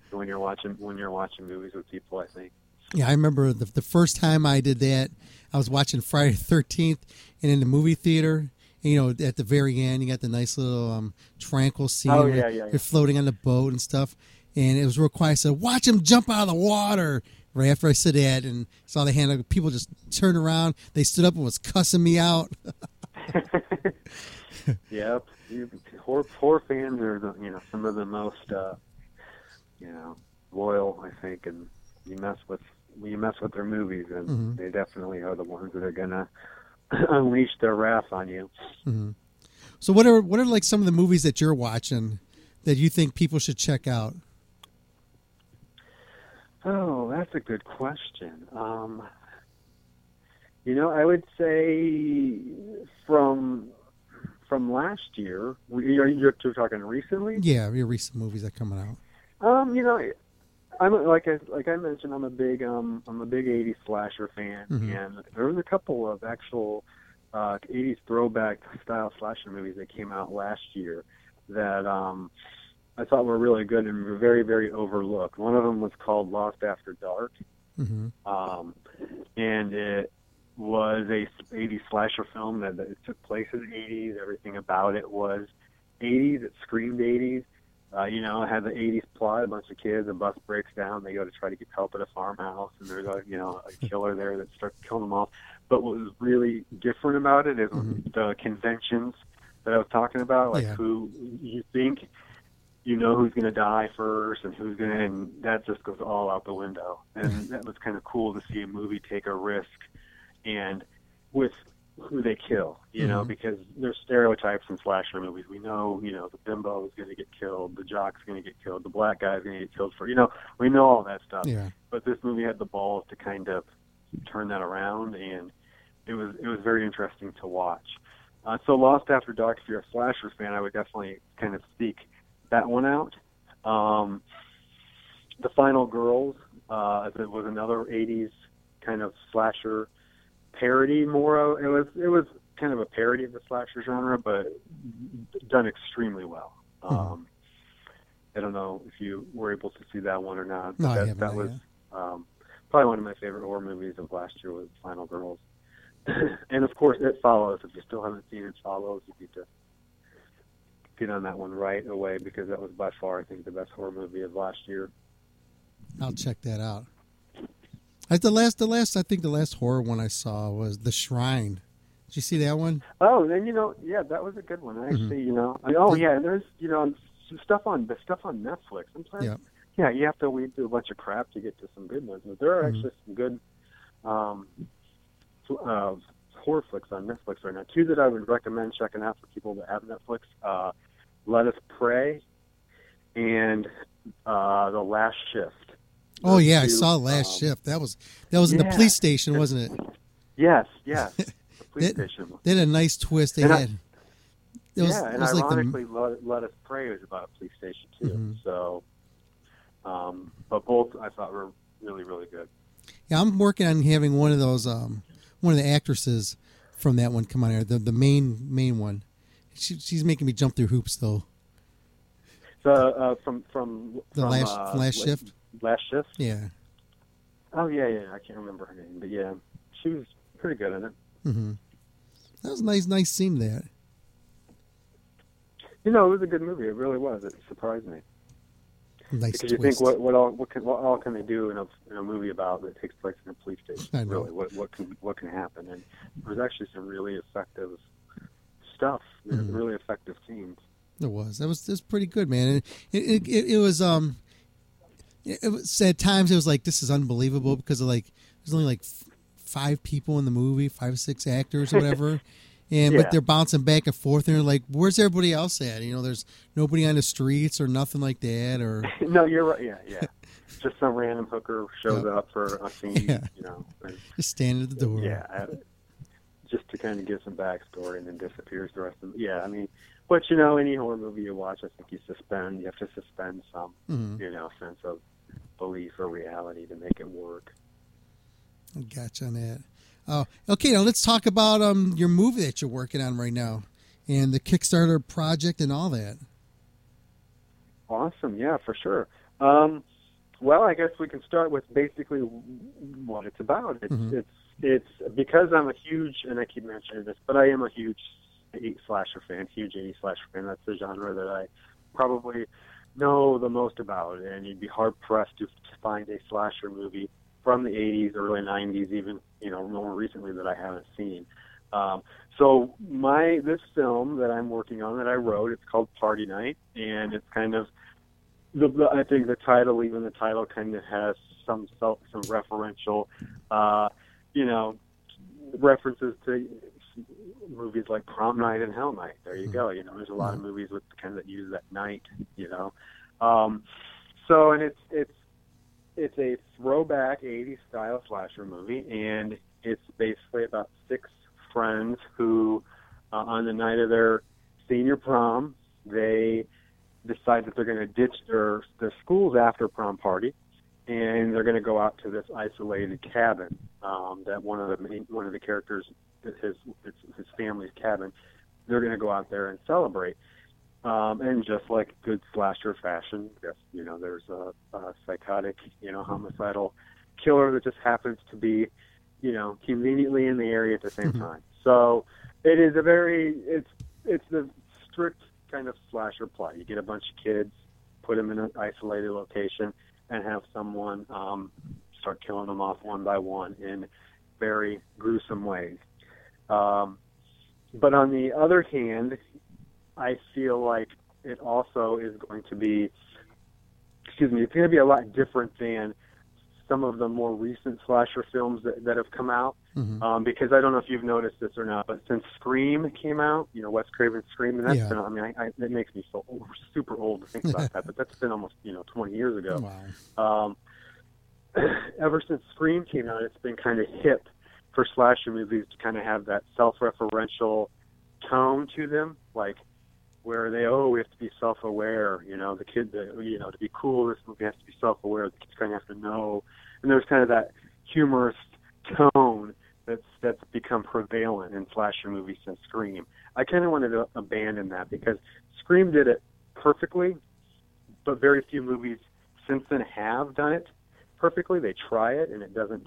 when you're watching when you're watching movies with people. I think. Yeah, I remember the the first time I did that. I was watching Friday the Thirteenth, and in the movie theater, you know, at the very end, you got the nice little um, tranquil scene. Oh, yeah, yeah, yeah. You're floating on the boat and stuff, and it was real quiet. I said, "Watch him jump out of the water." Right after I said that, and saw the hand, people just turned around. They stood up and was cussing me out. Yep, you, horror, horror fans are the, you know some of the most uh, you know loyal, I think, and you mess with you mess with their movies, and Mhm. they definitely are the ones that are gonna unleash their wrath on you. hmm So, what are what are like some of the movies that you're watching that you think people should check out? Oh, that's a good question. Um, you know, I would say from from last year. You're, you're talking recently. Yeah, your recent movies that are coming out. Um, you know, I'm like I like I mentioned, I'm a big um I'm a big '80s slasher fan, Mhm. and there was a couple of actual uh, '80s throwback style slasher movies that came out last year that um I thought were really good and were very very overlooked. One of them was called Lost After Dark, hmm um, and it was a 80s slasher film that, that it took place in the 80s. Everything about it was 80s. It screamed 80s. Uh, you know, had the 80s plot. A bunch of kids, a bus breaks down. They go to try to get help at a farmhouse, and there's a you know a hmm. killer there that starts killing them off. But what was really different about it is mm-hmm. the conventions that I was talking about, like Yeah. who you think you know who's going to die first and who's going to, and that just goes all out the window. And hmm. that was kind of cool to see a movie take a risk. And with who they kill, you know, Mhm. because there's stereotypes in slasher movies. We know, you know, the bimbo is going to get killed, the jock's going to get killed, the black guy's going to get killed for, you know, we know all that stuff. Yeah. But this movie had the balls to kind of turn that around, and it was it was very interesting to watch. Uh, so Lost After Dark, if you're a slasher fan, I would definitely kind of seek that one out. Um, the Final Girls, uh, it was another '80s kind of slasher parody. More, of- it was it was kind of a parody of the slasher genre, but done extremely well. Mm-hmm. Um, I don't know if you were able to see that one or not. No, that, that was um, probably one of my favorite horror movies of last year was Final Girls. and of course, It Follows. If you still haven't seen It Follows, you need to get on that one right away because that was by far, I think, the best horror movie of last year. I'll check that out. I, the last, the last, I think the last horror one I saw was The Shrine. Did you see that one? Oh, then you know, yeah, that was a good one. Actually, you know, I, oh yeah, there's you know some stuff on the stuff on Netflix. Sometimes, Yeah. yeah, you have to weed through a bunch of crap to get to some good ones. But there are Mhm. actually some good um, uh, horror flicks on Netflix right now. Two that I would recommend checking out for people that have Netflix: uh, Let Us Pray and uh, The Last Shift. Oh yeah, I saw Last um, Shift. That was that was in the police station, wasn't it? Yes, yes, the police They, station. they had a nice twist. They And I- had. It was, yeah, it and was like the ironically, Let, Let Us Pray was about a police station too. Mhm. So, um, but both I thought were really, really good. Yeah, I'm working on having one of those, um, one of the actresses from that one come on here. The the main main one. She, she's making me jump through hoops though. So uh, from from The from, last uh, last La- shift. Last shift. Yeah. Oh yeah, yeah. I can't remember her name, but yeah, she was pretty good in it. Mm-hmm. That was a nice, nice scene there. You know, it was a good movie. It really was. It surprised me Nice because you think what what all what can what all can they do in a in a movie about that takes place in a police station? I know. Really, what what can what can happen? And there was actually some really effective stuff. Mhm. Really effective scenes. It was. That was. Was pretty good, man. It it, it, it was. Um. It, was at times it was like this is unbelievable because of like there's only like f- five people in the movie, five or six actors or whatever, and Yeah. but they're bouncing back and forth and they're like, where's everybody else at? You know, there's nobody on the streets or nothing like that or no, you're right. Yeah, yeah. Just some random hooker shows Yep. up for a scene, Yeah. you know. and- just standing at the door. Yeah, I- just to kind of give some backstory and then disappears the rest of. Yeah, I mean, but you know, any horror movie you watch, I think you suspend. You have to suspend some, Mhm. you know, sense of belief or reality to make it work. Gotcha on that. Oh, okay. Now let's talk about um your movie that you're working on right now, and the Kickstarter project and all that. Awesome, yeah, for sure. Um, well, I guess we can start with basically what it's about. It's Mhm. it's it's because I'm a huge, and I keep mentioning this, but I am a huge eight slasher fan, huge 80 slasher fan. That's the genre that I probably know the most about, and you'd be hard pressed to, find a slasher movie from the 80s, early 90s, even you know more recently that I haven't seen. Um, so my this film that I'm working on that I wrote, it's called Party Night, and it's kind of the, the I think the title, even the title, kind of has some self, some referential, uh, you know, references to movies like Prom Night and Hell Night. There you go. You know, there's a lot of movies with kind of that use that night. You know, um, so and it's it's it's a throwback 80s style slasher movie, and it's basically about six friends who, uh, on the night of their senior prom, they decide that they're going to ditch their their schools after prom party, and they're going to go out to this isolated cabin um, that one of the main, one of the characters his his, his family's cabin. They're going to go out there and celebrate. Um, and just like good slasher fashion, yes, you know, there's a, a psychotic, you know, homicidal killer that just happens to be, you know, conveniently in the area at the same time. So it is a very, it's it's the strict kind of slasher plot. You get a bunch of kids, put them in an isolated location, and have someone um, start killing them off one by one in very gruesome ways. Um, but on the other hand, I feel like it also is going to be, excuse me, it's going to be a lot different than some of the more recent slasher films that, that have come out. Mhm. Um, because I don't know if you've noticed this or not, but since Scream came out, you know Wes Craven's Scream, and that's Yeah. been, I mean, I, I, it makes me so old, super old to think about that, but that's been almost you know 20 years ago. Um, ever since Scream came out, it's been kind of hip for slasher movies to kind of have that self-referential tone to them, like where they oh we have to be self-aware, you know, the kid, that you know, to be cool, this movie has to be self-aware. The kid's kind of have to know, and there's kind of that humorous tone that's that's become prevalent in slasher movies since Scream. I kind of wanted to abandon that because Scream did it perfectly, but very few movies since then have done it perfectly. They try it and it doesn't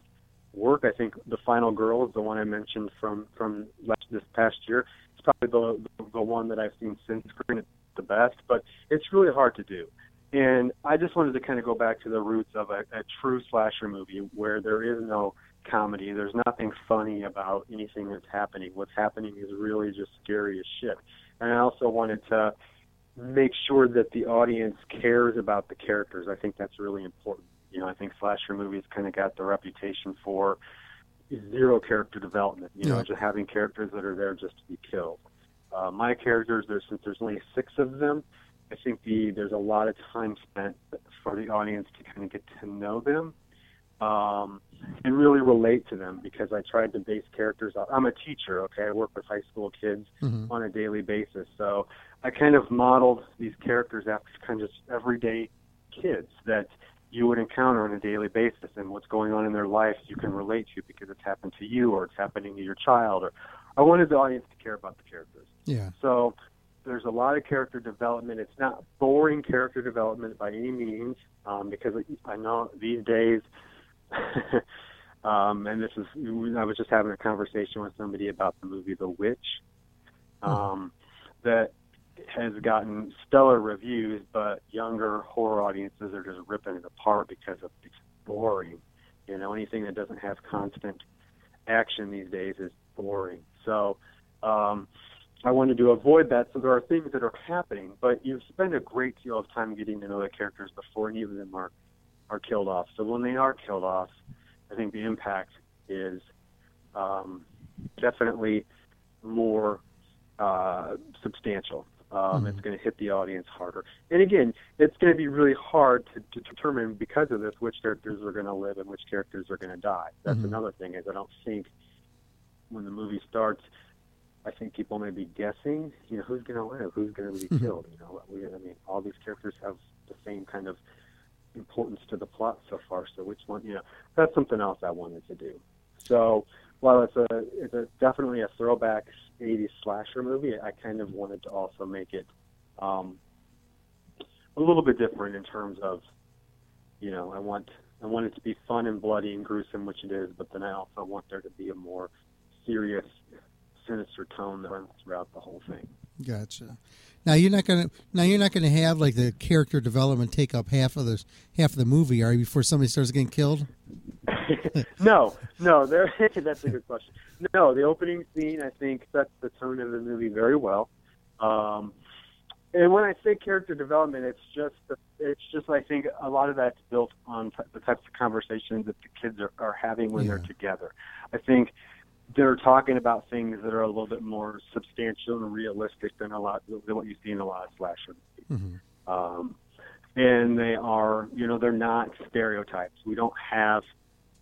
work. I think the Final Girl is the one I mentioned from from last, this past year. It's probably the the one that I've seen since Scream the best, but it's really hard to do. And I just wanted to kind of go back to the roots of a, a true slasher movie where there is no comedy. There's nothing funny about anything that's happening. What's happening is really just scary as shit. And I also wanted to make sure that the audience cares about the characters. I think that's really important. You know, I think slasher movies kind of got the reputation for zero character development. You know, Yeah. just having characters that are there just to be killed. Uh, my characters, there's since there's only six of them, I think the there's a lot of time spent for the audience to kind of get to know them um, and really relate to them because I tried to base characters off. I'm a teacher, okay? I work with high school kids Mhm. on a daily basis, so I kind of modeled these characters after kind of just everyday kids that you would encounter on a daily basis and what's going on in their life you can relate to because it's happened to you or it's happening to your child or I wanted the audience to care about the characters. Yeah. So there's a lot of character development. It's not boring character development by any means, um, because I know these days, um, and this is, I was just having a conversation with somebody about the movie The Witch, um, that has gotten stellar reviews, but younger horror audiences are just ripping it apart because of it's boring. You know, anything that doesn't have constant action these days is boring. So, um, I wanted to avoid that. So there are things that are happening, but you spend a great deal of time getting to know the characters before any of them are are killed off. So when they are killed off, I think the impact is um, definitely more uh, substantial. Um, It's going to hit the audience harder. And again, it's going to be really hard to, to determine because of this which characters are going to live and which characters are going to die. That's Mhm. another thing is I don't think when the movie starts, I think people may be guessing, you know, who's going to live, who's going to be Mhm. killed. You know, we, I mean, all these characters have the same kind of importance to the plot so far. So which one, you know, that's something else I wanted to do. So while it's a it's a definitely a throwback '80s slasher movie, I kind of wanted to also make it um, a little bit different in terms of, you know, I want I want it to be fun and bloody and gruesome, which it is, but then I also want there to be a more serious, sinister tone that runs throughout the whole thing. Gotcha. Now you're not gonna now you're not gonna have like the character development take up half of the half of the movie, are you? Before somebody starts getting killed. no, no, there. that's a good question. No, the opening scene I think sets the tone of the movie very well. Um, and when I say character development, it's just it's just I think a lot of that's built on t- the types of conversations that the kids are, are having when they're together. I think they're talking about things that are a little bit more substantial and realistic than a lot than what you see in a lot of slasher movies. Um, and they are, you know, they're not stereotypes. We don't have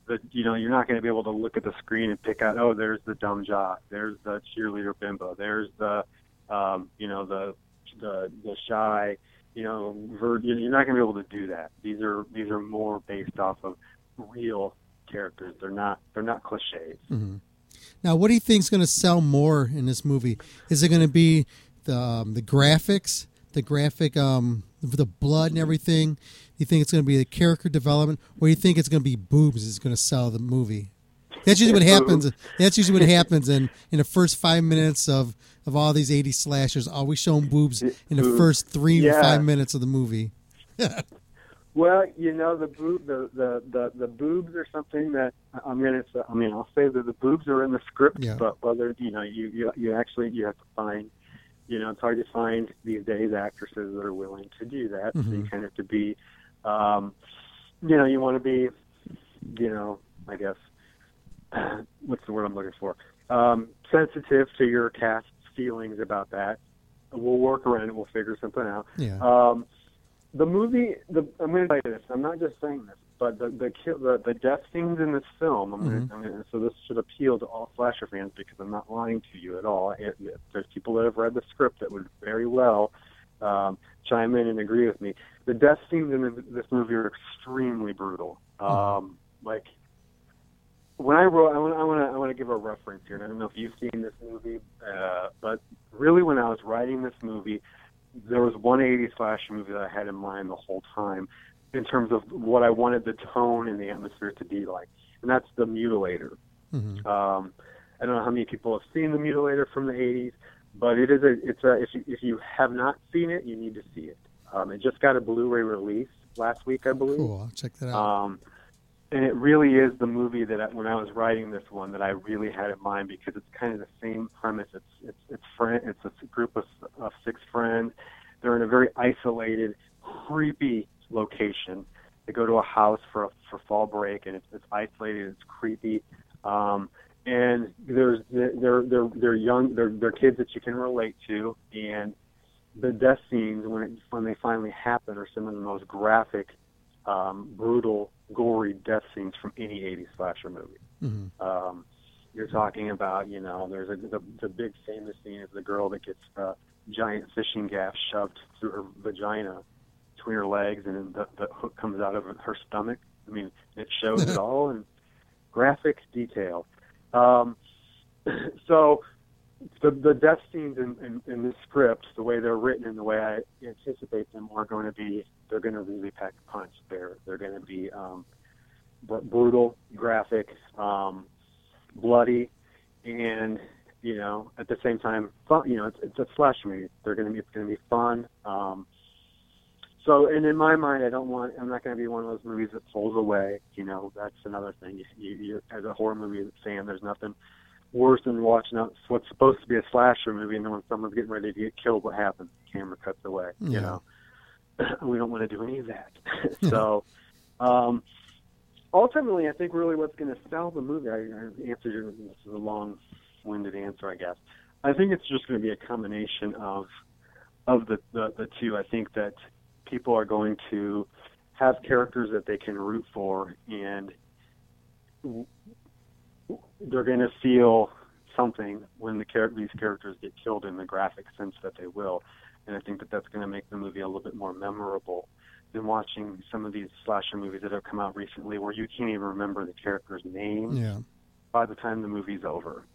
the, you know, you're not going to be able to look at the screen and pick out, oh, there's the dumb jock, there's the cheerleader bimbo, there's the, um, you know, the, the, the shy, you know, you're not going to be able to do that. These are, these are more based off of real characters. They're not, they're not cliches. hmm Now, what do you think is going to sell more in this movie? Is it going to be the um, the graphics, the graphic, um, the blood and everything? You think it's going to be the character development, or you think it's going to be boobs? Is going to sell the movie? That's usually what happens. That's usually what happens in in the first five minutes of of all these 80 slashers. Always showing boobs in the first three or five minutes of the movie. Well, you know the boob, the, the the the boobs are something that I'm gonna. say- I mean, I'll say that the boobs are in the script, Yeah. but whether you know, you you you actually you have to find. You know, it's hard to find these days actresses that are willing to do that. So you mm-hmm. kind of have to be, um, you know, you want to be you know, I guess what's the word I'm looking for? Um, sensitive to your cast's feelings about that. We'll work around it. We'll figure something out. Yeah. Um, the movie, the I'm going to tell you this. I'm not just saying this, but the the kill, the, the death scenes in this film. I'm Mhm. gonna, I'm gonna, so this should appeal to all slasher fans because I'm not lying to you at all. It, it- there's people that have read the script that would very well um, chime in and agree with me. The death scenes in this movie are extremely brutal. Um, like when I wrote, I want, to, I want to give a reference here. And I don't know if you've seen this movie, uh, but really, when I was writing this movie, there was one 80s slasher movie that I had in mind the whole time, in terms of what I wanted the tone and the atmosphere to be like, and that's The Mutilator. Mhm. Um, I don't know how many people have seen The Mutilator from the 80s, but it is a, it's a, if you, if you have not seen it, you need to see it. Um, it just got a Blu-ray release last week, I believe. Cool. I'll check that out. Um, and it really is the movie that I, when I was writing this one that I really had in mind because it's kind of the same premise. It's it's it's friend. It's a group of, of six friends. They're in a very isolated, creepy location. They go to a house for a, for fall break, and it's, it's isolated. It's creepy. Um, and there's they're they're they're young. They're they're kids that you can relate to, and the death scenes when it, when they finally happen are some of the most graphic, um, brutal, gory death scenes from any 80s slasher movie. Mhm. Um, you're talking about, you know, there's a, the, the big famous scene is the girl that gets a giant fishing gaff shoved through her vagina between her legs, and the, the hook comes out of her stomach. I mean, it shows it all in graphic detail. Um, so the the death scenes in, in, in this script, the way they're written and the way I anticipate them, are going to be they're going to really pack a punch. They're they're going to be um, br- brutal, graphic, um, bloody, and you know at the same time fun. You know it's it's a slash movie. They're going to be it's going to be fun. Um, so, and in my mind, I don't want. I'm not going to be one of those movies that pulls away. You know, that's another thing. You, you, you as a horror movie fan, there's nothing worse than watching out what's supposed to be a slasher movie, and then when someone's getting ready to get killed, what happens? The camera cuts away. You know, we don't want to do any of that. so, um, ultimately, I think really what's going to sell the movie. I, I answered your. This is a long-winded answer, I guess. I think it's just going to be a combination of of the, the the two. I think that people are going to have characters that they can root for, and they're going to feel something when the char- these characters get killed in the graphic sense that they will. And I think that that's going to make the movie a little bit more memorable than watching some of these slasher movies that have come out recently, where you can't even remember the character's name Yeah. by the time the movie's over.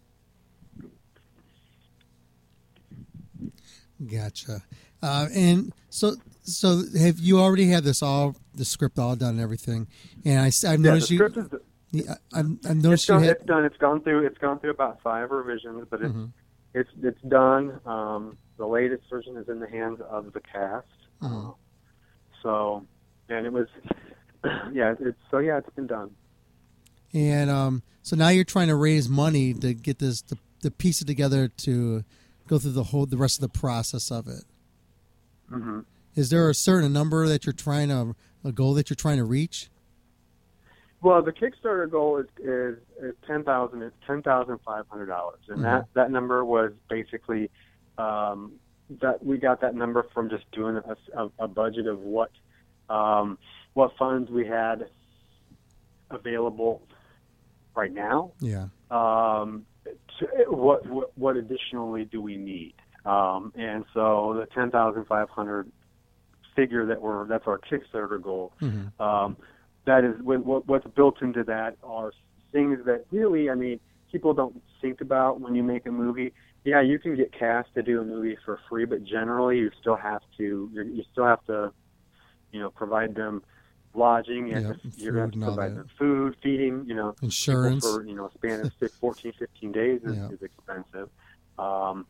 Gotcha. Uh, and so, so have you already had this all the script all done and everything? And I, have Yeah, the noticed you. script is Yeah, I've, I've it's noticed you done, had. it's done. It's gone through. It's gone through about five revisions, but it's Mhm. it's it's done. Um, the latest version is in the hands of the cast. Mhm. So, and it was, yeah. It's so yeah. It's been done. And um, so now you're trying to raise money to get this to, to piece it together to go through the whole the rest of the process of it. hmm Is there a certain number that you're trying to a goal that you're trying to reach? Well, the Kickstarter goal is is, is ten thousand. It's ten thousand five hundred dollars, and that that number was basically um, that we got that number from just doing a, a, a budget of what um, what funds we had available right now. Yeah. Um, to, what, what what additionally do we need? Um, and so the ten thousand five hundred figure that we're that's our Kickstarter goal. Mhm. Um, that is what, what, what's built into that are things that really, I mean, people don't think about when you make a movie. Yeah, you can get cast to do a movie for free, but generally you still have to you're, you still have to, you know, provide them lodging and Yep, you're going to provide them food, feeding, you know, Insurance. for you know a span of 14, 15 days is, Yeah. is expensive. Um,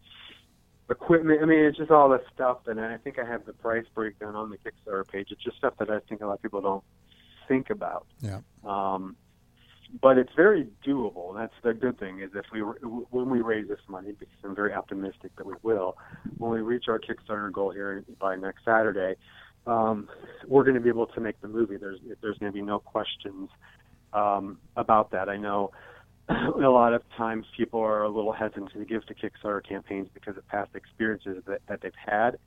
equipment. I mean, it's just all this stuff, and I think I have the price breakdown on the Kickstarter page. It's just stuff that I think a lot of people don't think about. Yeah. Um, but it's very doable. That's the good thing is if we when we raise this money, because I'm very optimistic that we will, when we reach our Kickstarter goal here by next Saturday, um, we're going to be able to make the movie. There's there's going to be no questions um, about that. I know a lot of times people are a little hesitant to give to Kickstarter campaigns because of past experiences that, that they've had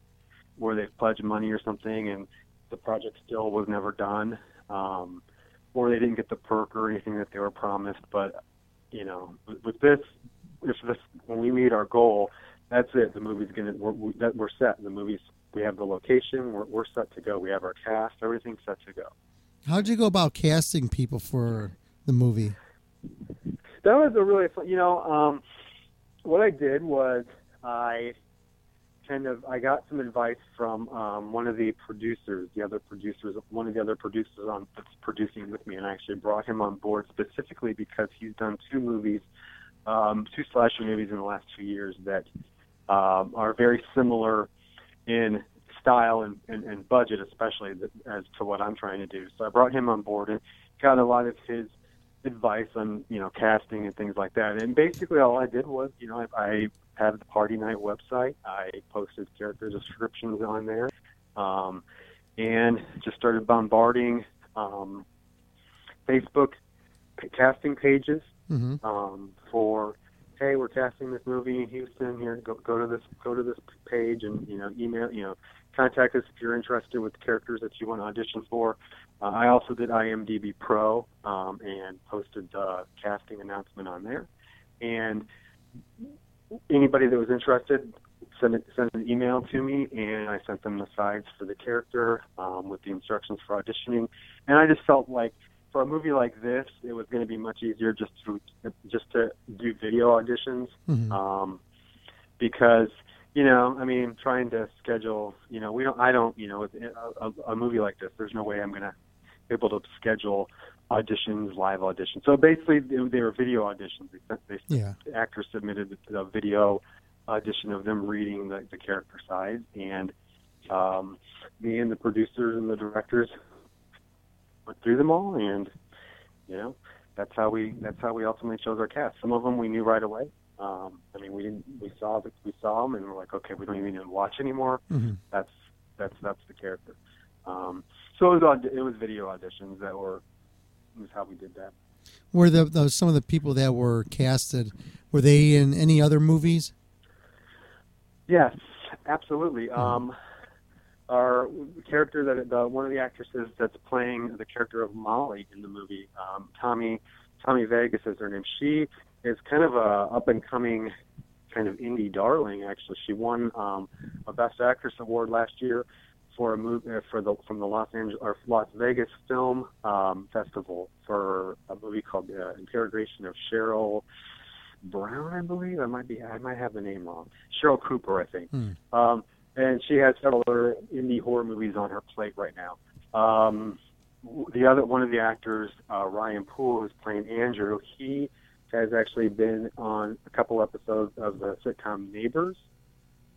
where they've pledged money or something and the project still was never done. Um, or they didn't get the perk or anything that they were promised. But, you know, with, with this, if this, when we meet our goal, that's it. The movie's gonna we're, we, that we're set. The movie's we have the location. We're we're set to go. We have our cast. Everything's set to go. How'd you go about casting people for the movie? That was a really fun. You know, um, what I did was I kind of I got some advice from um, one of the producers, the other producers, one of the other producers on that's producing with me, and I actually brought him on board specifically because he's done two movies, um, two slasher movies in the last two years that um, are very similar in style and, and, and budget, especially as to what I'm trying to do. So I brought him on board and got a lot of his advice on you know casting and things like that. And basically, all I did was you know I, I have the Party Night website. I posted character descriptions on there, um, and just started bombarding um, Facebook casting pages Mm-hmm. um, for hey we're casting this movie in Houston here go go to this go to this page and you know email you know contact us if you're interested with the characters that you want to audition for. Uh, I also did IMDb Pro um, and posted the casting announcement on there. And anybody that was interested send it, send an email to me, and I sent them the sides for the character um, with the instructions for auditioning. And I just felt like for a movie like this, it was going to be much easier just to just to do video auditions Mhm. um, because you know, I mean, trying to schedule, you know, we don't, I don't, you know, with a, a, a movie like this, there's no way I'm going to be able to schedule auditions, live auditions. So basically, they, they were video auditions. They, they, Yeah. The actors submitted a video audition of them reading the, the character side, and um, me and the producers and the directors went through them all, and you know, that's how we that's how we ultimately chose our cast. Some of them we knew right away. Um, I mean, we didn't we saw the, we saw them, and we're like, okay, we don't even need to watch anymore. Mhm. That's that's that's the character. Um, so it was it was video auditions that were was how we did that. Were the those some of the people that were casted were they in any other movies? Yes, absolutely. Um, our character that the, one of the actresses that's playing the character of Molly in the movie, um, Tommie Tommie Vegas is her name. She is kind of a up and coming kind of indie darling. Actually, she won um, a Best Actress award last year for a movie uh, for the from the Los Angeles or Las Vegas Film um, Festival for a movie called uh, Interrogation of Cheryl Brown, I believe. I might be I might have the name wrong. Cheryl Cooper, I think. Hmm. Um, and she has several other indie horror movies on her plate right now. Um, the other one of the actors, uh, Ryan Poole, who's playing Andrew, he has actually been on a couple episodes of the sitcom Neighbors,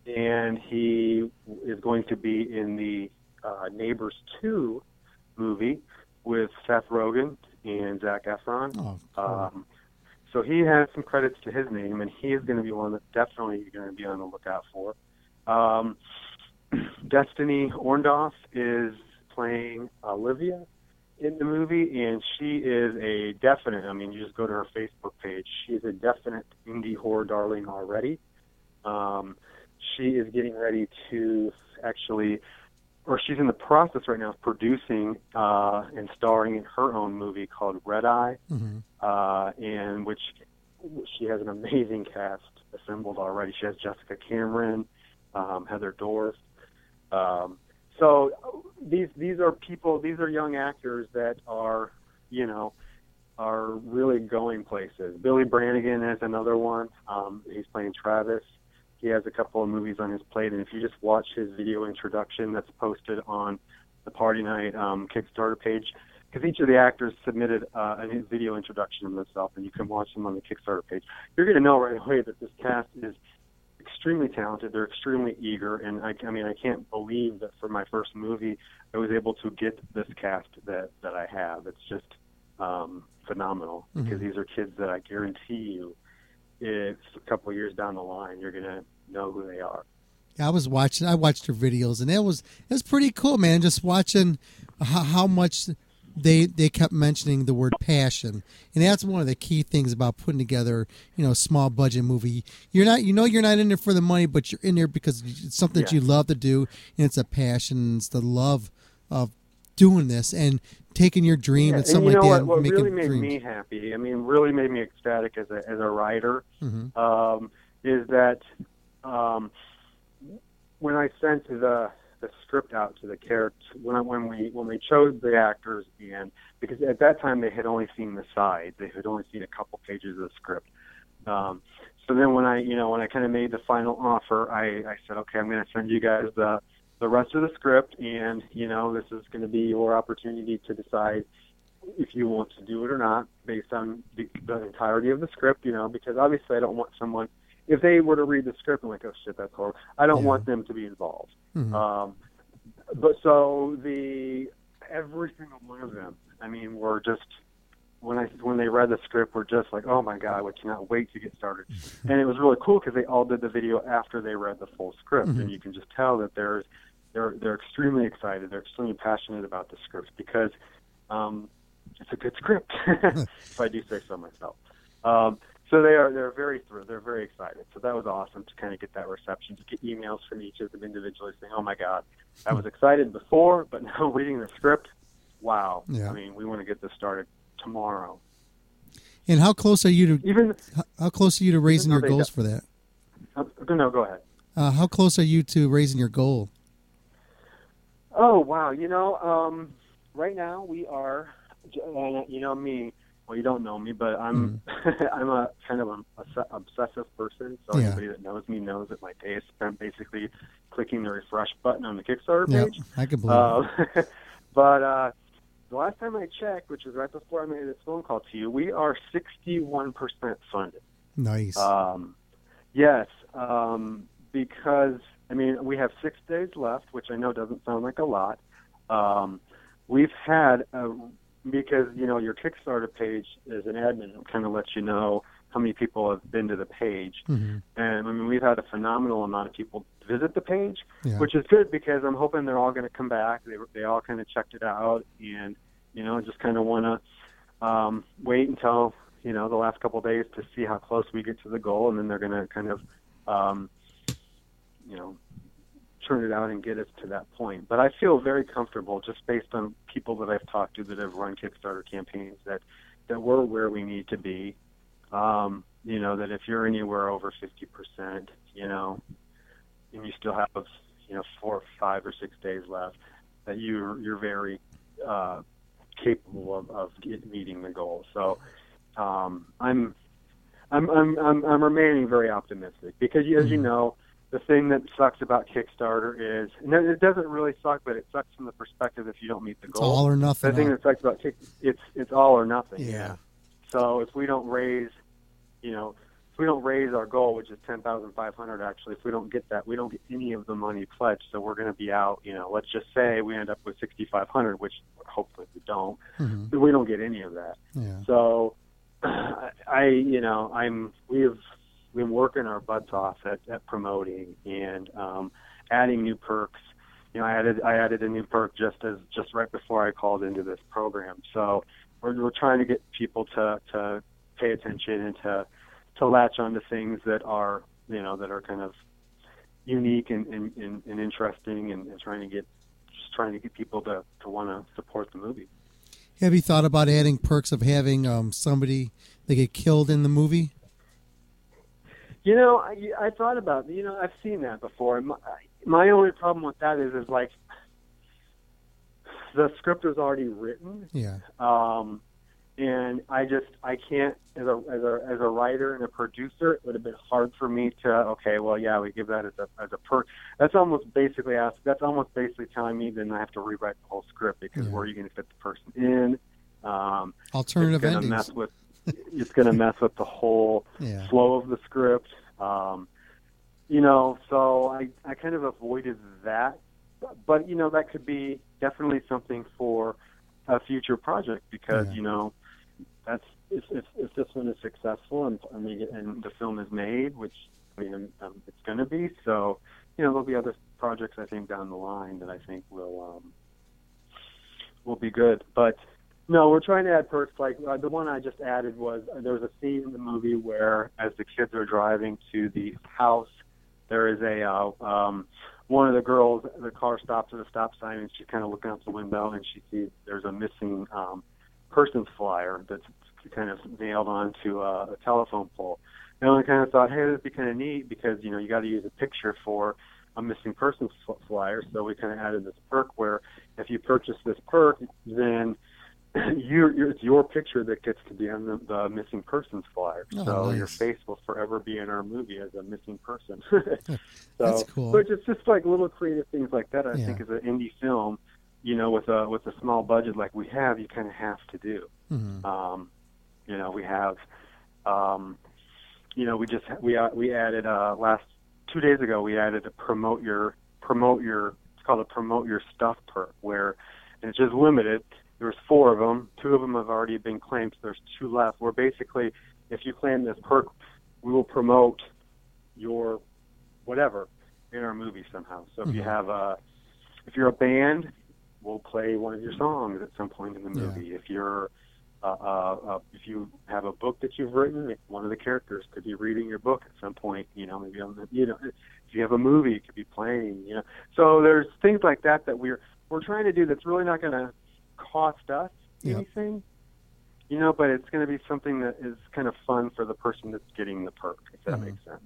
and he is going to be in the uh, Neighbors 2 movie with Seth Rogen and Zac Efron. Oh, Um, so he has some credits to his name, and he is going to be one that's definitely you're going to be on the lookout for. Um, Destiny Orndorff is playing Olivia in the movie, and she is a definite. I mean, you just go to her Facebook page. She's a definite indie horror darling already. Um, she is getting ready to actually, or she's in the process right now of producing uh, and starring in her own movie called Red Eye Mhm. uh, in which she has an amazing cast assembled already. She has Jessica Cameron, um, Heather Dorff. Um, so these these are people. These are young actors that are, you know, are really going places. Billy Brannigan is another one. Um, he's playing Travis. He has a couple of movies on his plate, and if you just watch his video introduction that's posted on the Party Night um, Kickstarter page, because each of the actors submitted uh, a video introduction of themselves, and you can watch them on the Kickstarter page. You're going to know right away that this cast is extremely talented. They're extremely eager, and I, I mean, I can't believe that for my first movie, I was able to get this cast that that I have. It's just um, phenomenal because these are kids that I guarantee you, if a couple of years down the line, you're going to know who they are. I was watching. I watched her videos, and it was it was pretty cool, man. Just watching how, how much they they kept mentioning the word passion, and that's one of the key things about putting together, you know, a small budget movie. You're not, you know, you're not in there for the money, but you're in there because it's something that you love to do, and it's a passion, it's the love of doing this and taking your dream Yeah, and something you know like that, what making really made dreams. me happy, I mean, really made me ecstatic as a as a writer, Mhm. um, is that um, when I sent the the script out to the characters, when I, when we when we chose the actors, and because at that time they had only seen the side, they had only seen a couple pages of the script. Um, so then when I you know when I kind of made the final offer, I, I said, okay, I'm going to send you guys the the rest of the script, and you know this is going to be your opportunity to decide if you want to do it or not based on the, the entirety of the script, you know, because obviously I don't want someone, if they were to read the script and like, oh shit, that's horrible, I don't want them to be involved. Mhm. Um, but so the, every single one of them, I mean, were just, when I, when they read the script, were just like, oh my God, we cannot wait to get started. and it was really cool because they all did the video after they read the full script. Mhm. And you can just tell that there's, they're, they're extremely excited. They're extremely passionate about the script because, um, it's a good script, if I do say so myself. Um, so they are they're very thrilled. They're very excited. So that was awesome to kind of get that reception, to get emails from each of them individually saying, "Oh my God, I was excited before, but now reading the script, wow! Yeah. I mean, we want to get this started tomorrow." And how close are you to even how, how close are you to raising your goals for that? Uh, no, go ahead. Uh, how close are you to raising your goal? Oh wow! You know, um, right now we are, you know me. Well, you don't know me, but I'm I'm a kind of an obsessive person. So Yeah. anybody that knows me knows that my day is spent basically clicking the refresh button on the Kickstarter page. I can believe Uh, but uh, the last time I checked, which was right before I made this phone call to you, we are 61% funded. Nice. Um, yes, um, because I mean we have six days left, which I know doesn't sound like a lot. Um, we've had a, because you know your Kickstarter page as an admin kind of lets you know how many people have been to the page, Mhm. and I mean we've had a phenomenal amount of people visit the page, Yeah. which is good because I'm hoping they're all going to come back. They they all kind of checked it out, and you know just kind of want to um, wait until you know the last couple of days to see how close we get to the goal, and then they're going to kind of um, you know turn it out and get us to that point. But I feel very comfortable just based on people that I've talked to that have run Kickstarter campaigns that that we're where we need to be. Um, you know that if you're anywhere over fifty percent, you know, and you still have you know four, five, or six days left, that you're you're very uh, capable of, of get, meeting the goal. So um, I'm, I'm I'm I'm I'm remaining very optimistic because as you know, the thing that sucks about Kickstarter is and it doesn't really suck, but it sucks from the perspective if you don't meet the It's goal. all or nothing, The thing that sucks about Kick it's it's all or nothing. Yeah. So if we don't raise, you know, if we don't raise our goal, which is ten thousand five hundred, actually, if we don't get that, we don't get any of the money pledged. So we're going to be out. You know, let's just say we end up with sixty five hundred, which hopefully we don't. Mhm. We don't get any of that. Yeah. So I, you know, I'm we've been working our butts off at, at promoting and um, adding new perks. You know, I added I added a new perk just as just right before I called into this program. So we're we're trying to get people to to pay attention and to to latch onto things that are you know that are kind of unique and and, and, and interesting and, and trying to get just trying to get people to to want to support the movie. Have you thought about adding perks of having um, somebody that get killed in the movie? You know, I, I thought about you know I've seen that before. My, my only problem with that is is like the script is already written, Yeah. um, and I just I can't as a as a as a writer and a producer. It would have been hard for me to okay, well, yeah, we give that as a as a perk. That's almost basically ask. That's almost basically telling me then I have to rewrite the whole script because where are you going to fit the person in? Um, Alternative endings. Mess with, it's going to mess with the whole Yeah. flow of the script. Um, you know, so I I kind of avoided that, but, but you know that could be definitely something for a future project because you know that's if, if if this one is successful and and, get, and the film is made, which I mean um, it's going to be. So you know there'll be other projects I think down the line that I think will um, will be good. But No, we're trying to add perks. Like uh, the one I just added was uh, there was a scene in the movie where, as the kids are driving to the house, there is a uh, um, one of the girls. The car stops at a stop sign, and she's kind of looking out the window, and she sees there's a missing um, persons flyer that's kind of nailed onto a, a telephone pole. And I kind of thought, hey, that'd be kind of neat because you know you got to use a picture for a missing persons flyer. So we kind of added this perk where if you purchase this perk, then you you're, it's your picture that gets to be on the, the missing persons flyer. Oh, so nice. your face will forever be in our movie as a missing person. so, That's cool. But it's just like little creative things like that. I Yeah. think as an indie film, you know, with a with a small budget like we have, you kind of have to do. Mhm. Um, you know, we have, um, you know, we just we uh, we added uh, last two days ago we added a promote your promote your it's called a promote your stuff perk where and it's just limited. There's four of them. Two of them have already been claimed. So there's two left. Where basically, if you claim this perk, we will promote your whatever in our movie somehow. So if you Mhm. have a if you're a band, we'll play one of your songs at some point in the Yeah. movie. If you're uh, uh, uh, if you have a book that you've written, one of the characters could be reading your book at some point. You know, maybe on the, you know, if you have a movie, it could be playing. You know, so there's things like that that we're we're trying to do that's really not going to cost us Yep. anything. You know, but it's going to be something that is kind of fun for the person that's getting the perk, if that Mhm. makes sense.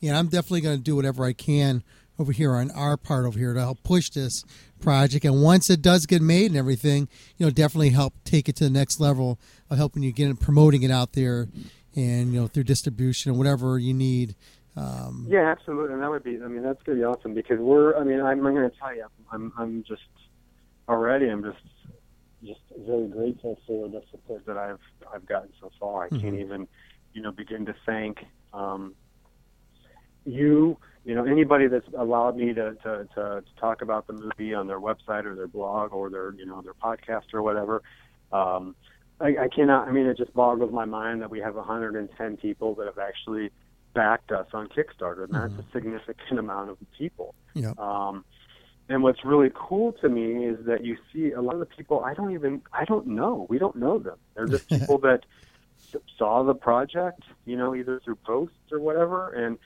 Yeah, I'm definitely going to do whatever I can over here on our part over here to help push this project. And once it does get made and everything, you know, definitely help take it to the next level of helping you get it, promoting it out there, and you know, through distribution or whatever you need. Um, Yeah, absolutely, and that would be. I mean, that's gonna be awesome because we're. I mean, I'm, I'm gonna tell you, I'm, I'm just already. I'm just, just very grateful for the support that I've, I've gotten so far. I can't Mhm. even, you know, begin to thank um, you. You know, anybody that's allowed me to, to, to, to talk about the movie on their website or their blog or their, you know, their podcast or whatever. Um, I, I cannot. I mean, it just boggles my mind that we have 110 people that have actually backed us on Kickstarter, and that's a significant amount of people. Yeah. Um, and what's really cool to me is that you see a lot of the people I don't even I don't know. We don't know them. They're just people that saw the project, you know, either through posts or whatever, and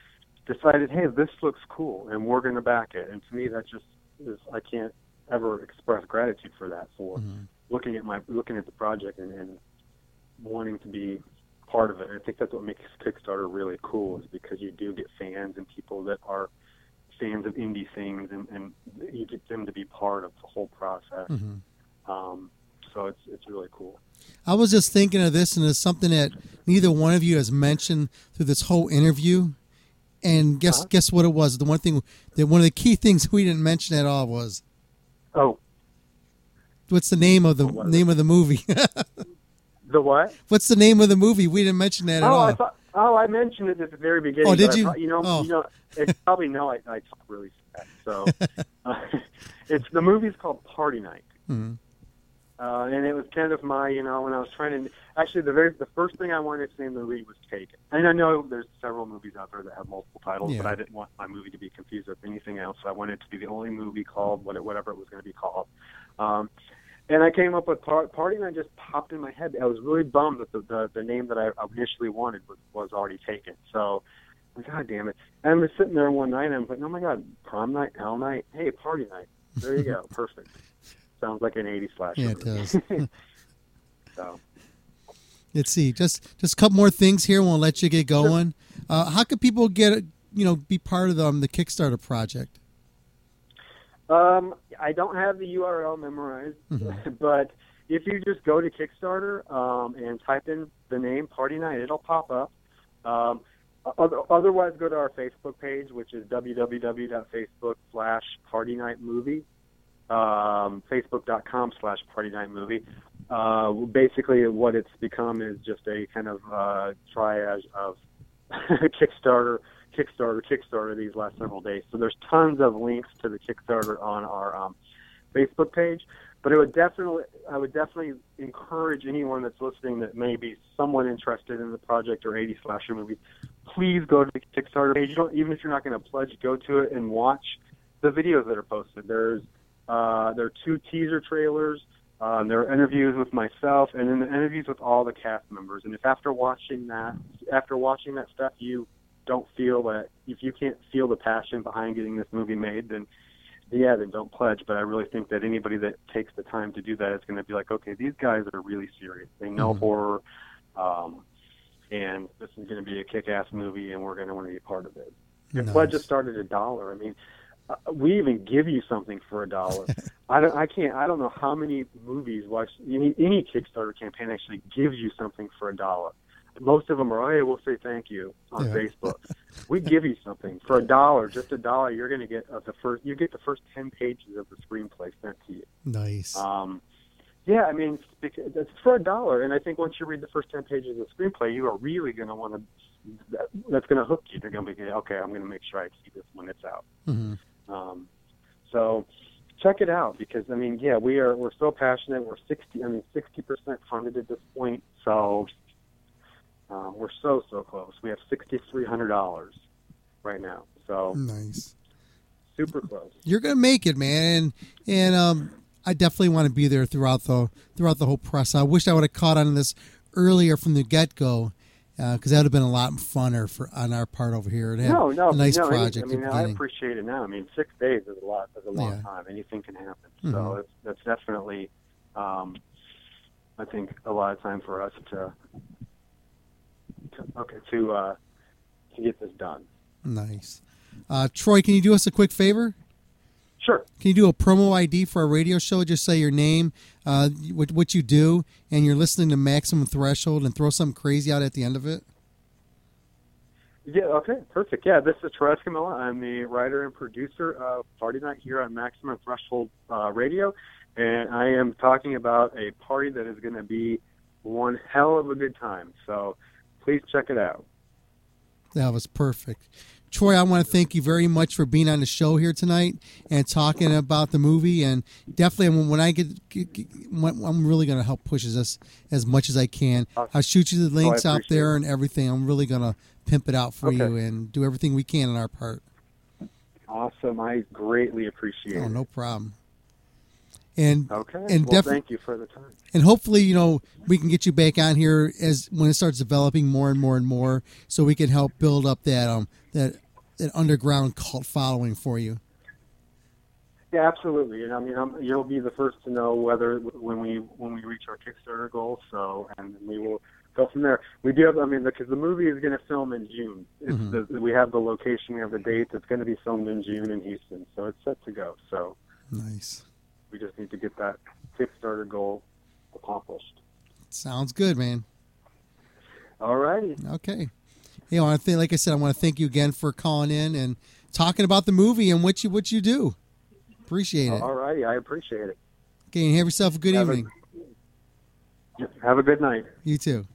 decided, hey, this looks cool, and we're going to back it. And to me, that just is I can't ever express gratitude for that for mm-hmm. looking at my looking at the project and, and wanting to be part of it. And I think that's what makes Kickstarter really cool is because you do get fans and people that are fans of indie things and, and you get them to be part of the whole process. Mhm. Um, so it's it's really cool. I was just thinking of this, and it's something that neither one of you has mentioned through this whole interview. And guess guess what it was? The one thing that one of the key things we didn't mention at all was Oh, what's the name of the name of the movie? the what? what's the name of the movie? We didn't mention that at oh, all. I thought. Oh, I mentioned it at the very beginning. Oh, did but I you? you know, Oh. you know, it's probably know I, I talk really fast. So, uh, it's the movie's called Party Night. Mhm. Uh, and it was kind of my, you know, when I was trying to, actually, the very, the first thing I wanted to name the movie was Taken. And I know there's several movies out there that have multiple titles, but I didn't want my movie to be confused with anything else. So I wanted it to be the only movie called what it, whatever it was going to be called. Um, and I came up with par- Party Night just popped in my head. I was really bummed that the, the, the name that I initially wanted was, was already taken. So, God damn it. And I was sitting there one night and I'm like, oh my God, prom night, hell night, hey, party night. There you go. Perfect. Sounds like an 80s slasher. Yeah, it does. so, Let's see, just just a couple more things here. We'll let you get going. Uh, how can people get you know be part of the, um, the Kickstarter project? Um, I don't have the URL memorized, Mhm. but if you just go to Kickstarter um, and type in the name Party Night, it'll pop up. Um, otherwise, go to our Facebook page, which is www.facebook slash Party Night Movie, um, facebook.com slash Party Night Movie. Uh, basically, what it's become is just a kind of uh, triage of Kickstarter, Kickstarter, Kickstarter these last several days. So there's tons of links to the Kickstarter on our um, Facebook page. But it would definitely, I would definitely encourage anyone that's listening that may be somewhat interested in the project or 80 slasher movies. Please go to the Kickstarter page. Even if you're not going to pledge, go to it and watch the videos that are posted. There's uh, there are two teaser trailers Um, there are interviews with myself, and then the interviews with all the cast members. And if after watching that, after watching that stuff, you don't feel that if you can't feel the passion behind getting this movie made, then yeah, then don't pledge. But I really think that anybody that takes the time to do that is going to be like, okay, these guys are really serious. They know Mhm. horror, um, and this is going to be a kick-ass movie, and we're going to want to be a part of it. Nice. pledge just started a dollar. I mean, uh, we even give you something for a dollar. I don't. I can't. I don't know how many movies watch any any Kickstarter campaign actually gives you something for a dollar. Most of them are, hey, we'll say thank you on Yeah. Facebook. we give you something for a dollar, just a dollar. You're going to get uh, the first. You get the first ten pages of the screenplay sent to you. Nice. Um, yeah, I mean, it's for a dollar, and I think once you read the first ten pages of the screenplay, you are really going to want to. That, that's going to hook you. You're going to be okay. I'm going to make sure I see this when it's out. Mhm. Um, so check it out because I mean, yeah, we are we're so passionate. We're sixty. I mean, sixty percent funded at this point. So um, we're so so close. We have sixty three hundred dollars right now. So Nice. super close. You're gonna make it, man. And, and um, I definitely want to be there throughout the throughout the whole press. I wish I would have caught on this earlier from the get go, because that would have been a lot funner for on our part over here. It No, no, a nice no, project. I mean, I appreciate it now. I mean, six days is a lot. Is a long Yeah. time. Anything can happen. Mhm. So it's, that's definitely, um, I think, a lot of time for us to, to okay, to uh, to get this done. Nice. Uh, Troy, can you do us a quick favor? Sure. Can you do a promo ID for our radio show? Just say your name, uh, what, what you do, and you're listening to Maximum Threshold, and throw something crazy out at the end of it. Yeah. Okay. Perfect. Yeah. This is Troy Escamilla. I'm the writer and producer of Party Night here on Maximum Threshold uh, Radio, and I am talking about a party that is going to be one hell of a good time. So please check it out. That was perfect. Troy, I want to thank you very much for being on the show here tonight and talking about the movie. And definitely, when I get, get, get I'm really going to help push this as much as I can. I'll shoot you the Oh, links out there and everything. I'm really going to pimp it out for Okay. you and do everything we can on our part. Awesome. I greatly appreciate Oh, it. no problem. And Okay. and well, defi- thank you for the time. and hopefully, you know, we can get you back on here as when it starts developing more and more and more, so we can help build up that um that that underground cult following for you. Yeah, absolutely. And I mean, I'm, you'll be the first to know whether when we when we reach our Kickstarter goal. So, and we will go from there. We do have, I mean, because the movie is going to film in June. It's Mhm. the, we have the location, we have the date. It's going to be filmed in June in Houston, so it's set to go. So Nice. We just need to get that Kickstarter goal accomplished. Sounds good, man. All righty. Okay. Know, I think, like I said, I want to thank you again for calling in and talking about the movie and what you what you do. Appreciate it. All righty. I appreciate it. Okay, and have yourself a good Have a- evening. Have a good night. You too.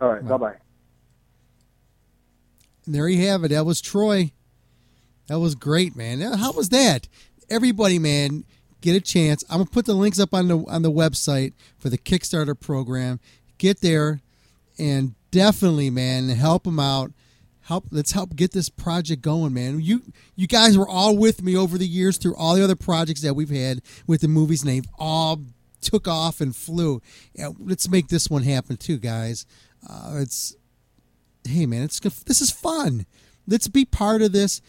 All right. Bye bye. There you have it. That was Troy. That was great, man. How was that? Everybody, man, get a chance. I'm gonna put the links up on the on the website for the Kickstarter program. Get there and definitely, man, help them out. Help. Let's help get this project going, man. You you guys were all with me over the years through all the other projects that we've had with the movies, and they've all took off and flew. Yeah, let's make this one happen too, guys. Uh, it's hey man, it's. This is fun. Let's be part of this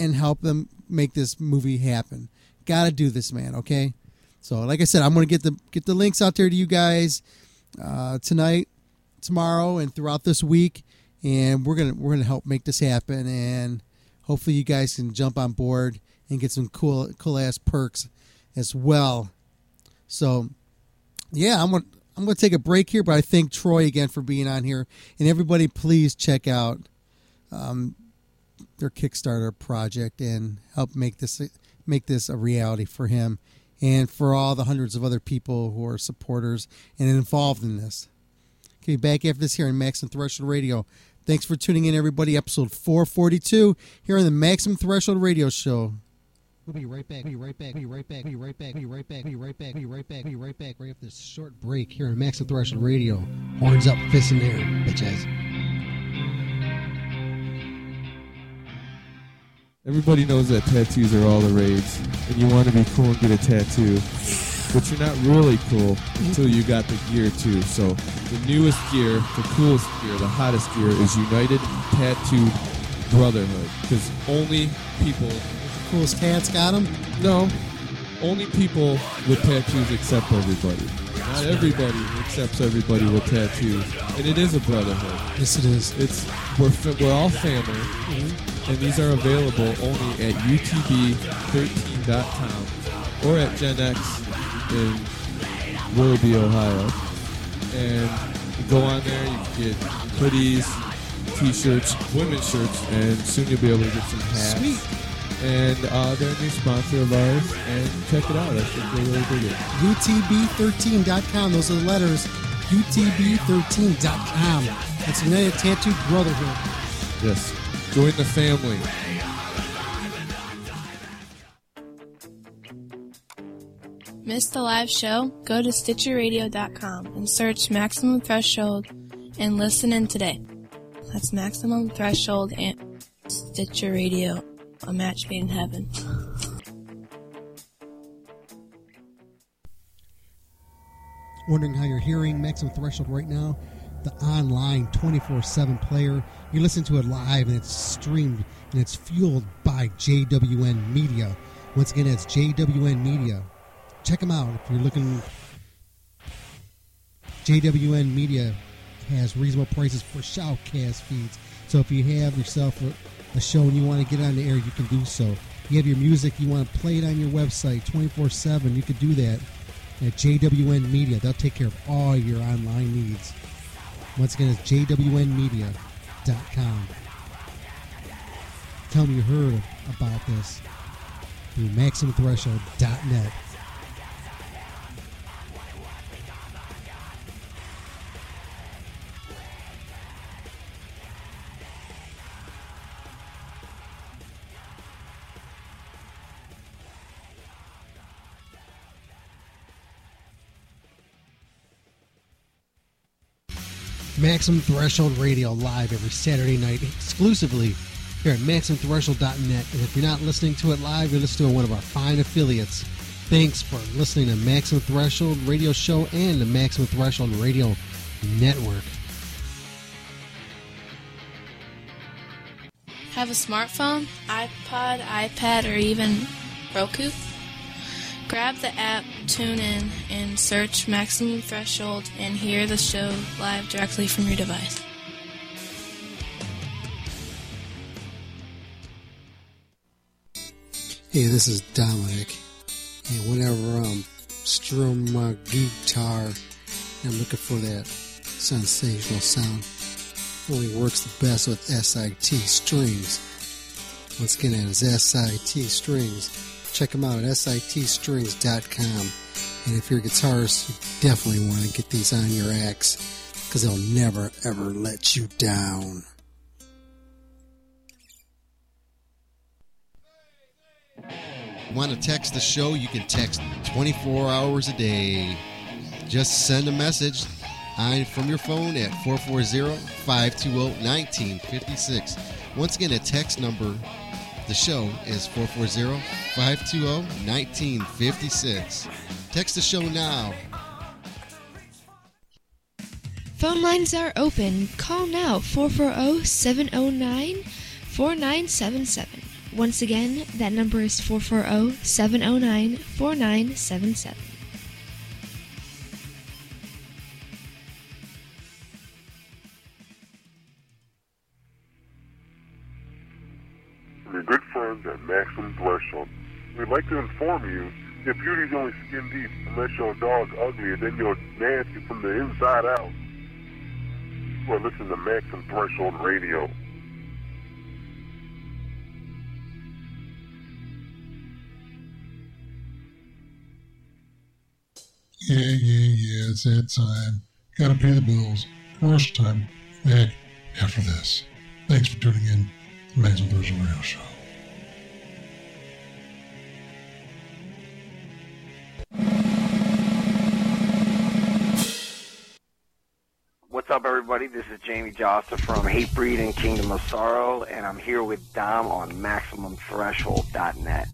and help them make this movie happen. Got to do this, man. Okay. So, like I said, I'm gonna get the get the links out there to you guys uh, tonight, tomorrow, and throughout this week, and we're gonna we're gonna help make this happen. And hopefully, you guys can jump on board and get some cool cool ass perks as well. So, yeah, I'm gonna I'm gonna take a break here, but I thank Troy again for being on here, and everybody, please check out um, their Kickstarter project and help make this make this a reality for him and for all the hundreds of other people who are supporters and involved in this. Okay, back after this here on Maximum Threshold Radio. Thanks for tuning in, everybody. Episode 442 here on the Maximum Threshold Radio Show. We'll be right back. We'll Be right back. We'll Be right back. We'll Be right back. We'll Be right back. We'll Be right back. We'll Be right back. We'll Be right back. Right after this short break here on Maximum Threshold Radio. Horns up, fists in the air, bitches. Everybody knows that tattoos are all the rage, and you want to be cool and get a tattoo. but you're not really cool until you got the gear too. So the newest gear, the coolest gear, the hottest gear is United Tattoo Brotherhood because only people with Coolest cats got them. no, only people with tattoos accept everybody. Not everybody accepts everybody with tattoos, and it is a brotherhood. Yes, it is. It's we're we're all family, mm-hmm. And these are available only at utb13.com or at Gen X in Willoughby, Ohio. And you go on there, you can get hoodies, t-shirts, women's shirts, and soon you'll be able to get some hats. Sweet. And uh, they're a new sponsor of ours, and check it out. I think they really dig it. UTB13.com. Those are the letters. UTB13.com. It's United Tattoo Brotherhood. Yes, join the family. Miss the live show? Go to StitcherRadio.com and search Maximum Threshold and listen in today. That's Maximum Threshold and Stitcher Radio, a match made in heaven. Wondering how you're hearing Maximum Threshold right now? The online 24 7 player. You listen to it live and it's streamed and it's fueled by JWN Media. Once again, it's JWN Media. Check them out if you're looking. JWN Media has reasonable prices for shoutcast feeds. So if you have yourself a, show and you want to get on the air, you can do so. You have your music, you want to play it on your website 24 7, you could do that at JWN Media. They'll take care of all your online needs. Once again, it's jwnmedia.com. Tell me you heard about this through MaximumThreshold.net. Maximum Threshold Radio live every Saturday night exclusively here at MaximumThreshold.net. And if you're not listening to it live, you're listening to one of our fine affiliates. Thanks for listening to Maximum Threshold Radio Show and the Maximum Threshold Radio Network. Have a smartphone, iPod, iPad, or even Roku? Grab the app, tune in, and search Maximum Threshold and hear the show live directly from your device. Hey, this is Dominic. And whenever I'm strumming my guitar, I'm looking for that sensational sound. Only works the best with SIT strings. Once again, that is SIT strings. Check them out at sitstrings.com. And if you're a guitarist, you definitely want to get these on your axe because they'll never ever let you down. Want to text the show? You can text 24 hours a day. Just send a message from your phone at 440-520-1956. Once again, a text number the show is 440-520-1956. Text the show now. Phone lines are open. Call now 440 709 4977. Once again, that number is 440 709 4977. At Maximum Threshold. We'd like to inform you if beauty's only skin deep unless your dog's ugly and then you're nasty from the inside out. You are listening to Maximum Threshold Radio. Yeah, yeah, yeah, it's that time. Gotta pay the bills. Rush time. Back after this. Thanks for tuning in to Maximum Threshold Radio Show. Up, everybody? This is Jamey Jasta from Hatebreed and Kingdom of Sorrow, and I'm here with Dom on MaximumThreshold.net.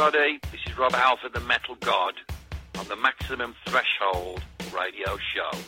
everybody. This is Rob Halford, the Metal God, on the Maximum Threshold Radio Show.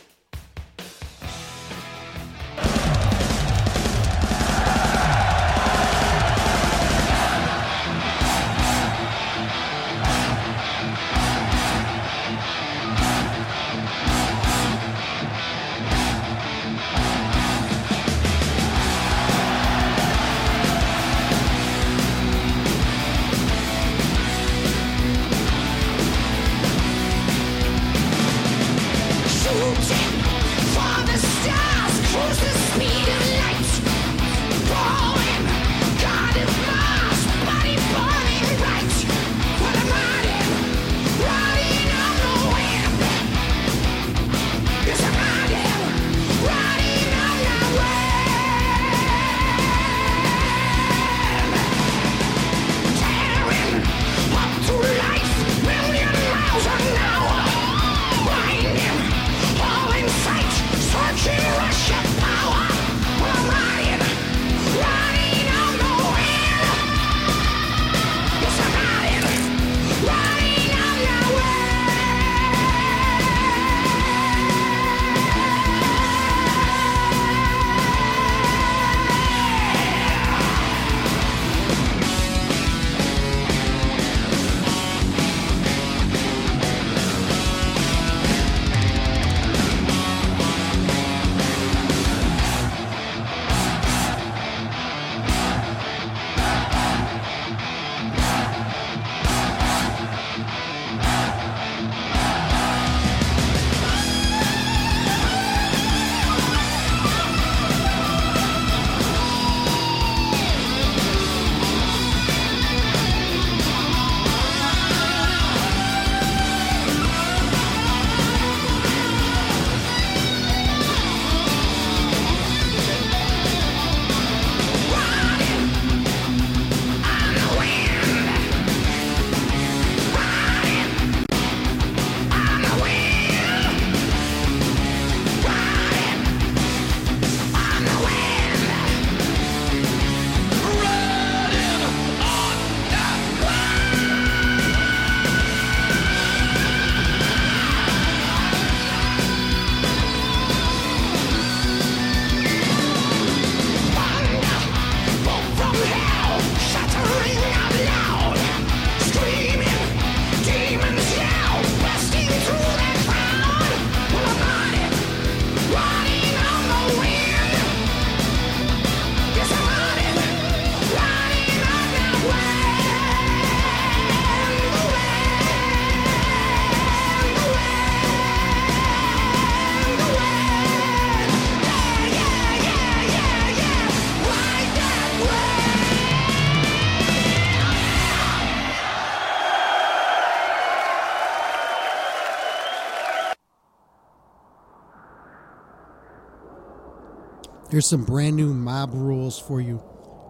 Here's some brand new mob rules for you.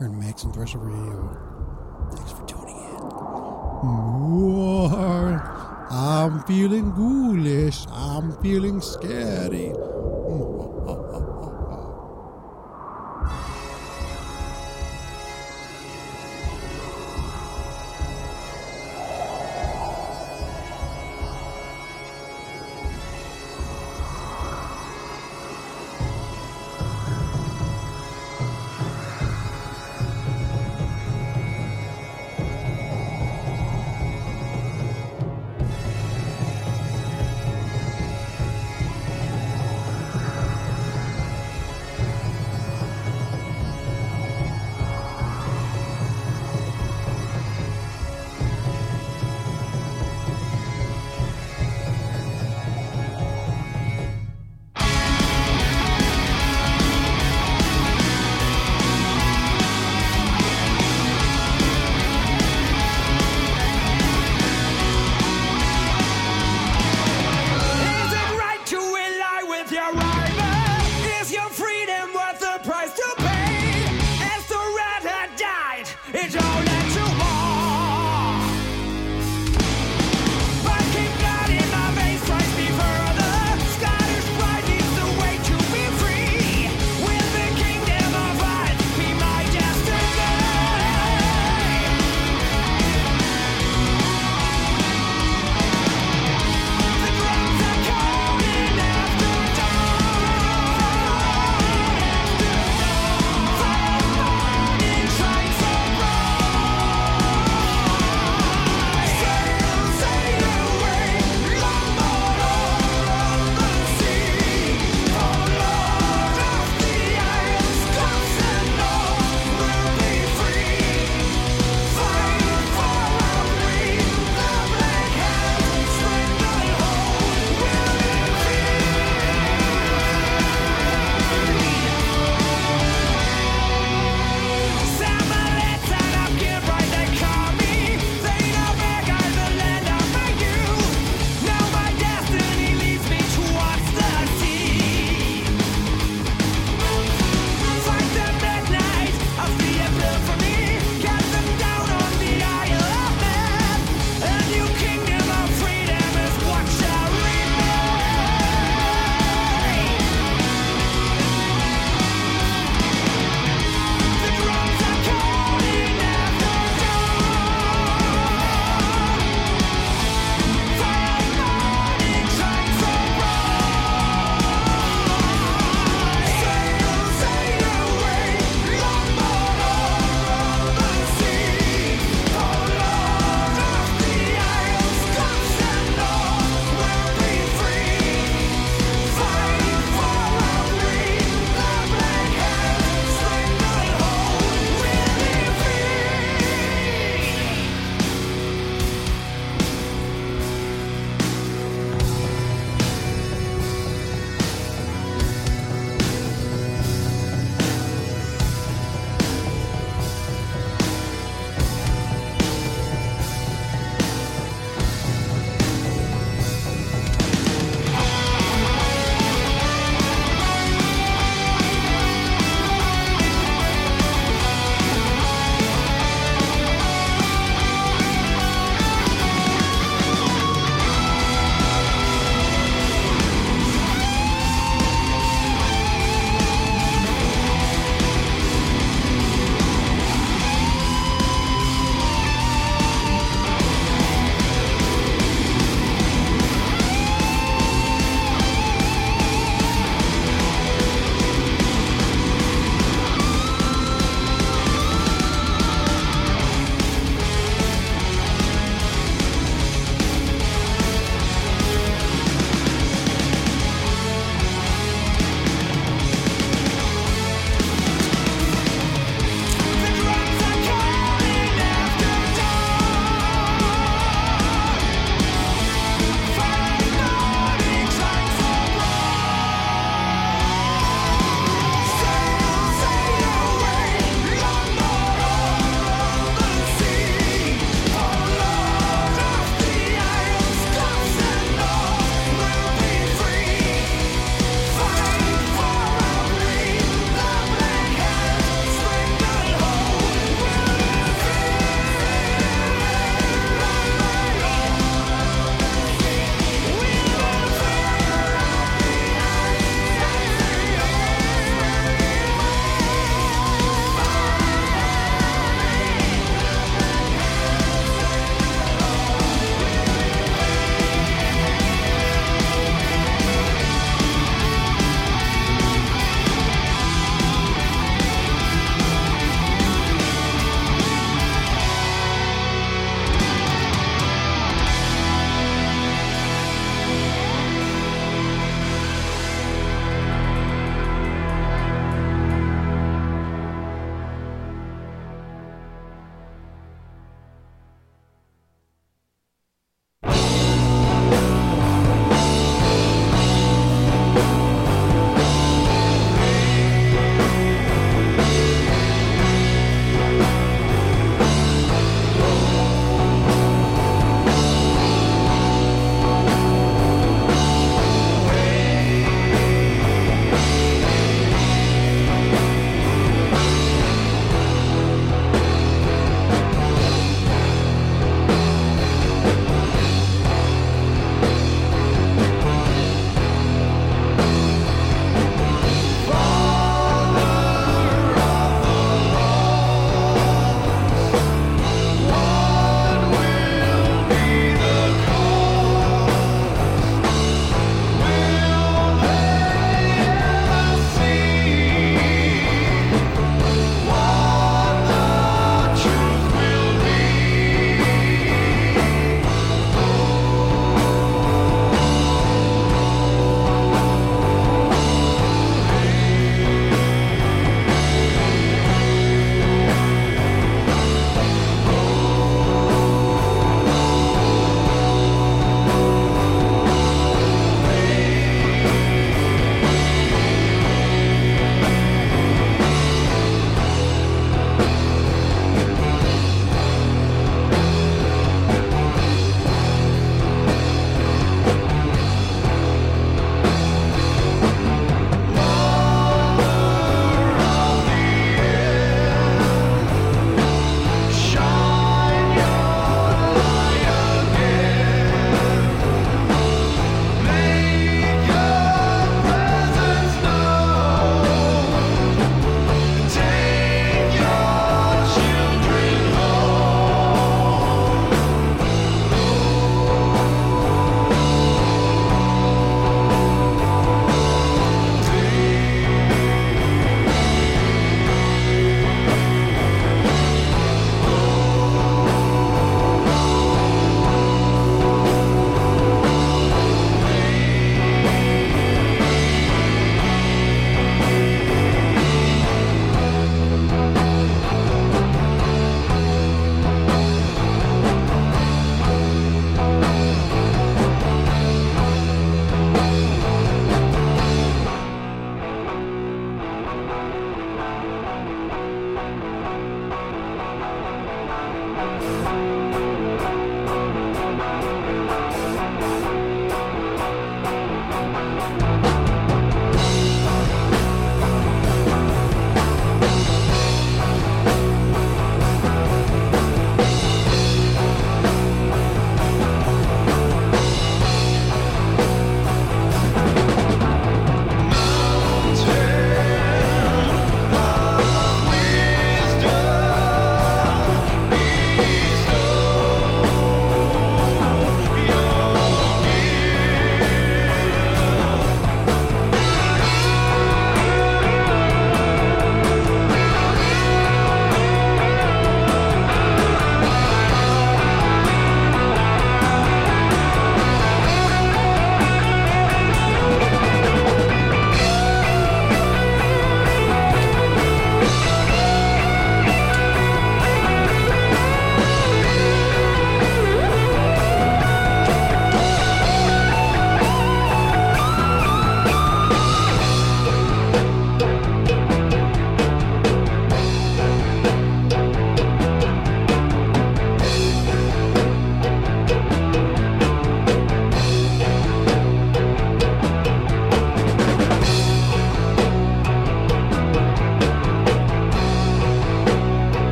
We're in Maximum Threshold Radio. Thanks for tuning in. War. I'm feeling ghoulish. I'm feeling scary.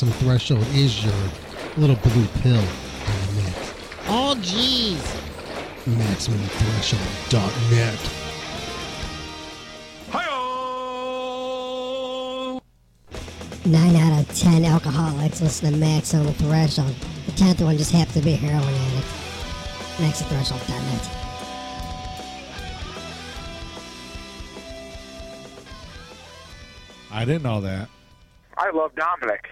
Maximum Threshold is your little blue pill on the net. Oh, jeez. MaximumThreshold.net. Nine out of ten alcoholics listen to Maximum Threshold. The tenth one just happened to be a heroin addict. MaximumThreshold.net. I didn't know that. I love Dominic.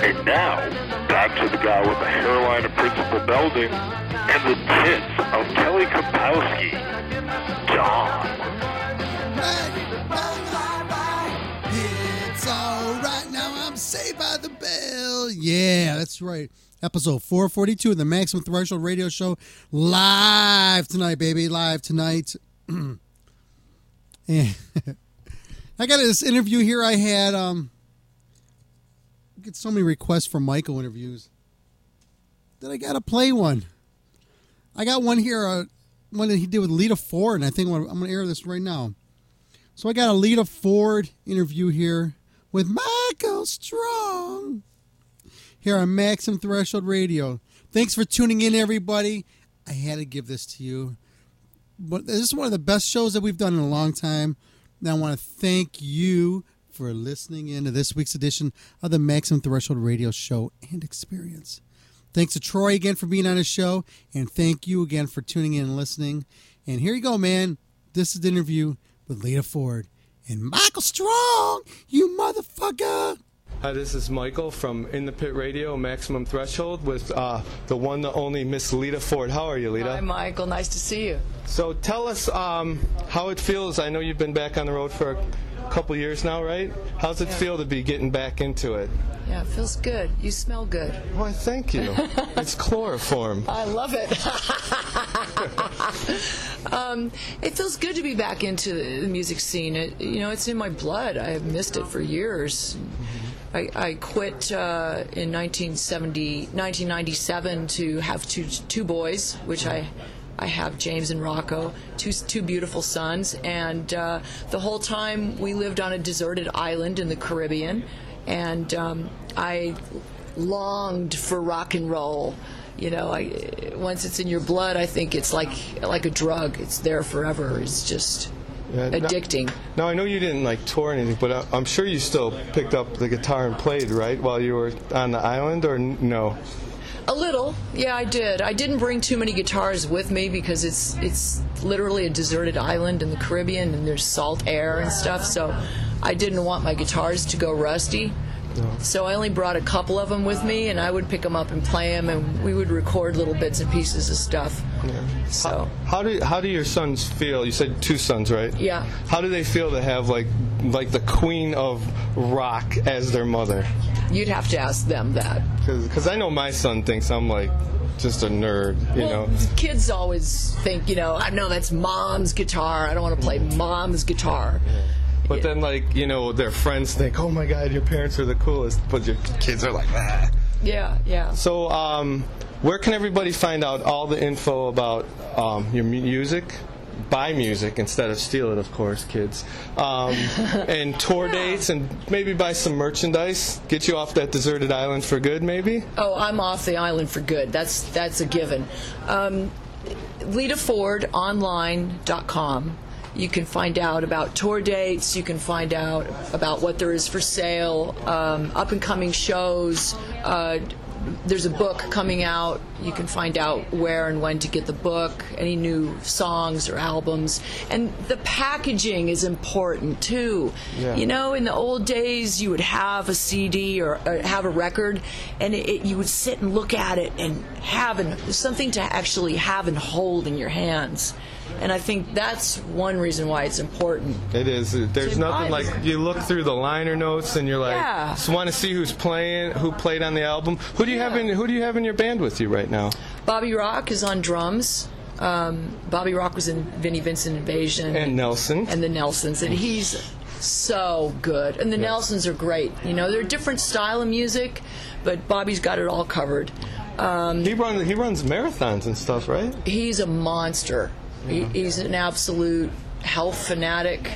And now, back to the guy with the hairline of Principal Belding and the tits of Kelly Kapowski, John. It's alright now. I'm saved by the bell. Yeah, that's right. Episode 442 of the Maximum Threshold Radio Show. Live tonight, baby. Live tonight. I got this interview here I had. Um, get so many requests for Michael interviews that I got to play one. I got one here, uh, one that he did with Lita Ford, and I think I'm going to air this right now. So I got a Lita Ford interview here with Michael Strong here on Maximum Threshold Radio. Thanks for tuning in, everybody. I had to give this to you. But this is one of the best shows that we've done in a long time. And I want to thank you for listening in to this week's edition of the Maximum Threshold Radio Show and Experience. Thanks to Troy again for being on the show, and thank you again for tuning in and listening. And here you go, man. This is the interview with Lita Ford and Michael Strong, you motherfucker. Hi, this is Michael from In the Pit Radio, Maximum Threshold, with uh, the one, the only Miss Lita Ford. How are you, Lita? Hi, Michael. Nice to see you. So tell us um, how it feels. I know you've been back on the road for a couple years now, right? How's it Yeah. feel to be getting back into it? Yeah, it feels good. You smell good. Why, thank you. it's chloroform. I love it. um, it feels good to be back into the music scene. It, you know, it's in my blood. I have missed it for years. I, I quit uh, in 1970, 1997 to have two two boys, which I I have James and Rocco, two two beautiful sons, and uh, the whole time we lived on a deserted island in the Caribbean, and um, I longed for rock and roll. You know, I, once it's in your blood, I think it's like like a drug. It's there forever. It's just Yeah, addicting. Now I know you didn't like tour or anything, but I- I'm sure you still picked up the guitar and played, right, while you were on the island, or n- no? A little, yeah, I did. I didn't bring too many guitars with me because it's it's literally a deserted island in the Caribbean and there's salt air and stuff. So I didn't want my guitars to go rusty. So I only brought a couple of them with me, and I would pick them up and play them, and we would record little bits and pieces of stuff. So How do how do your sons feel? You said two sons, right? Yeah. How do they feel to have like like the queen of rock as their mother? you'd have to ask them that. Because I know my son thinks I'm like just a nerd, you well, know. kids always think, you know, I know that's mom's guitar. I don't want to play mom's guitar. But then like you know their friends think, oh my god, your parents are the coolest, but your kids are like, ah. Yeah, yeah. So um, where can everybody find out all the info about um, your music? Buy music instead of steal it, of course, kids. Um, and tour dates, and maybe buy some merchandise. Get you off that deserted island for good, maybe. Oh, I'm off the island for good. That's that's a given. Um, LitaFordOnline.com. You can find out about tour dates. You can find out about what there is for sale, um, up and coming shows. Uh, there's a book coming out. You can find out where and when to get the book, any new songs or albums. And the packaging is important too. Yeah. You know, in the old days, you would have a CD or, or have a record, and it, it- you would sit and look at it and have an, something to actually have and hold in your hands. And I think that's one reason why it's important. It is. There's To nothing like you look through the liner notes and you're like, Yeah. just want to see who's playing, who played on the album. Who do you have in Who do you have in your band with you right now? Bobby Rock is on drums. Um, Bobby Rock was in Vinnie Vincent Invasion. And Nelson. And the Nelsons. And he's so good. And the Nelsons are great. You know, they're a different style of music, but Bobby's got it all covered. Um, he runs he runs marathons and stuff, right? He's a monster. He, he's an absolute health fanatic.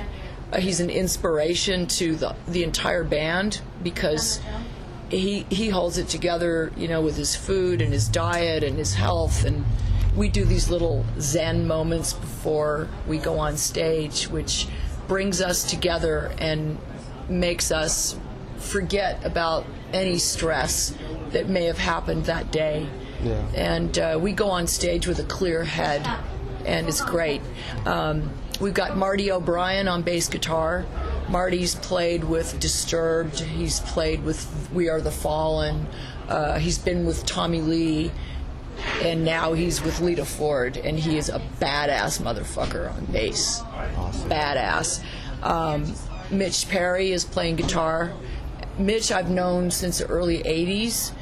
Uh, he's an inspiration to the the entire band because he he holds it together, you know, with his food and his diet and his health and we do these little zen moments before we go on stage which brings us together and makes us forget about any stress that may have happened that day Yeah. and uh, we go on stage with a clear head, and it's great. Um, we've got Marty O'Brien on bass guitar. Marty's played with Disturbed. He's played with We Are the Fallen. Uh, he's been with Tommy Lee, and now he's with Lita Ford, and he is a badass motherfucker on bass. Awesome. Badass. Um, Mitch Perry is playing guitar. Mitch I've known since the early 80s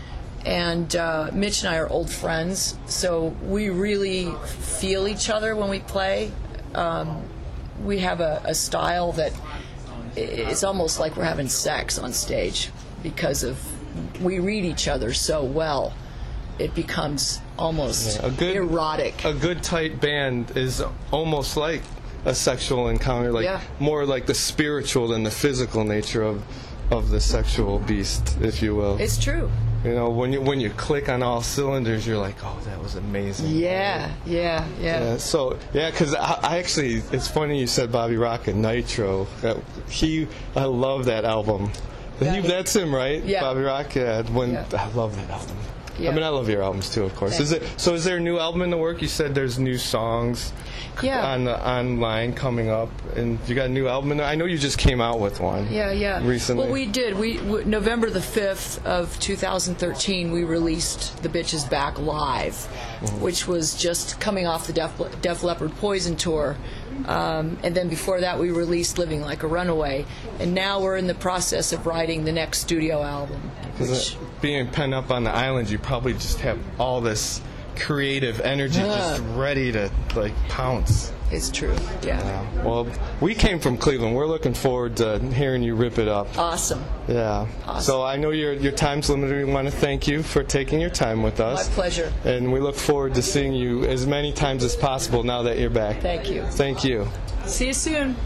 and uh, Mitch and I are old friends, so we really feel each other when we play. Um, we have a, a style that it's almost like we're having sex on stage because of we read each other so well. It becomes almost Yeah, a good erotic. A good tight band is almost like a sexual encounter, like Yeah. more like the spiritual than the physical nature of of the sexual beast, if you will. It's true. You know, when you when you click on all cylinders, you're like, oh, that was amazing. Yeah, yeah, yeah. Yeah, so yeah, because I, I actually, it's funny you said Bobby rock and Nitro. That, he, I love that album. He, that's him, right? Yeah. Bobby Rocket. When Yeah. I love that album. Yeah. I mean, I love your albums too, of course. Thank Is it so? Is there a new album in the work? You said there's new songs Yeah. on the online coming up, and you got a new album in there. I know you just came out with one. Yeah, yeah. Recently. Well, we did. We w- November the fifth of 2013, we released "The Bitch Is Back" live, Mm-hmm. which was just coming off the Def, Def Leppard Poison tour, um, and then before that, we released "Living Like a Runaway," and now we're in the process of writing the next studio album. Because being pent up on the island, you probably just have all this creative energy Yeah. just ready to like pounce. It's true. Yeah. Well, we came from Cleveland. We're looking forward to hearing you rip it up. Awesome. Yeah. Awesome. So I know your your time's limited. We want to thank you for taking your time with us. My pleasure. And we look forward to seeing you as many times as possible now that you're back. Thank you. Thank you. See you soon.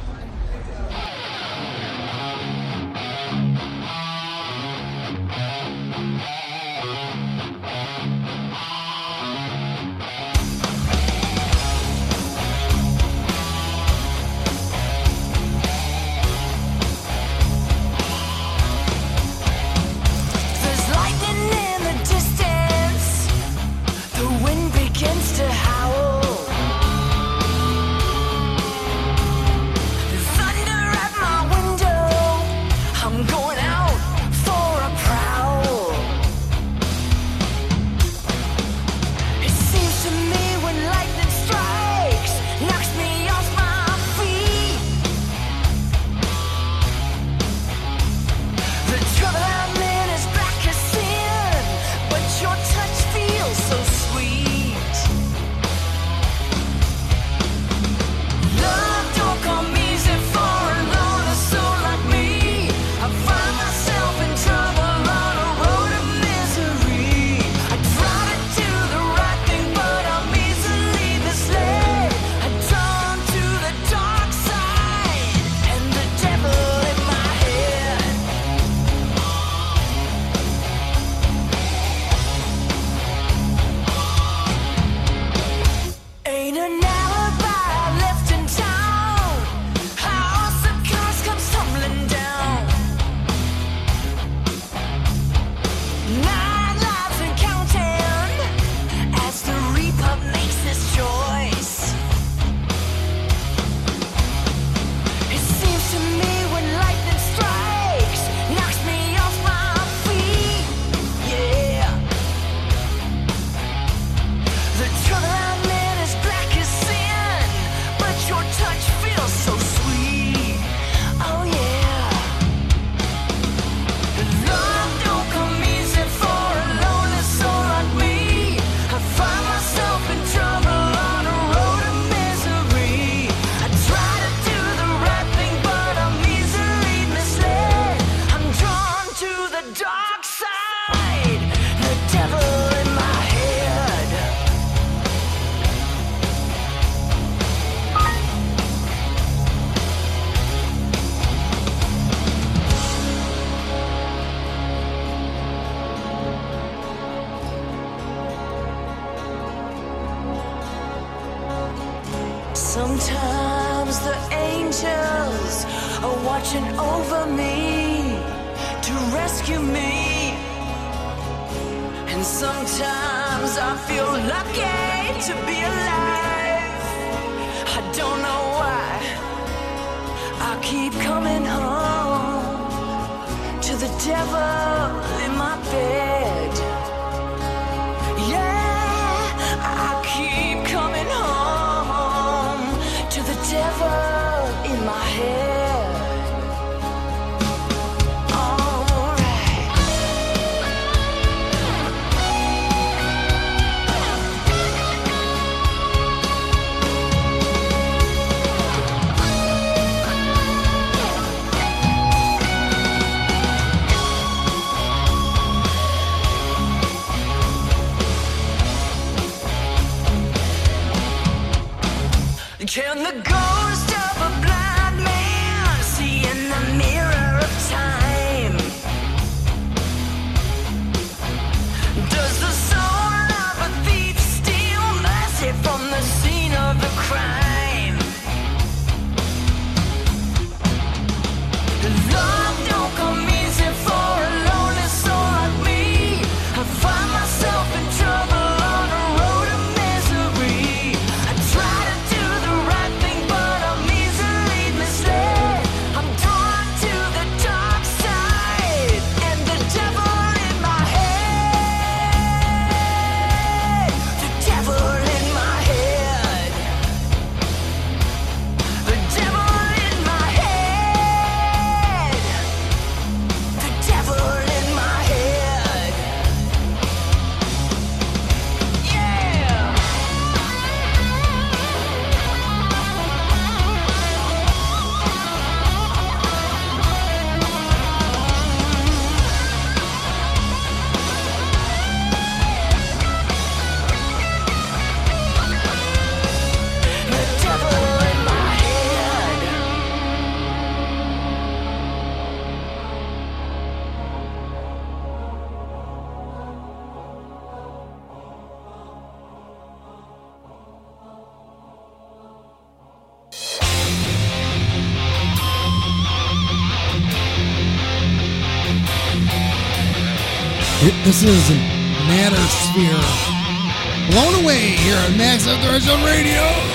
keep coming home to the devil in my bed. This is Mattersphere. Blown away here on Max of the Radio.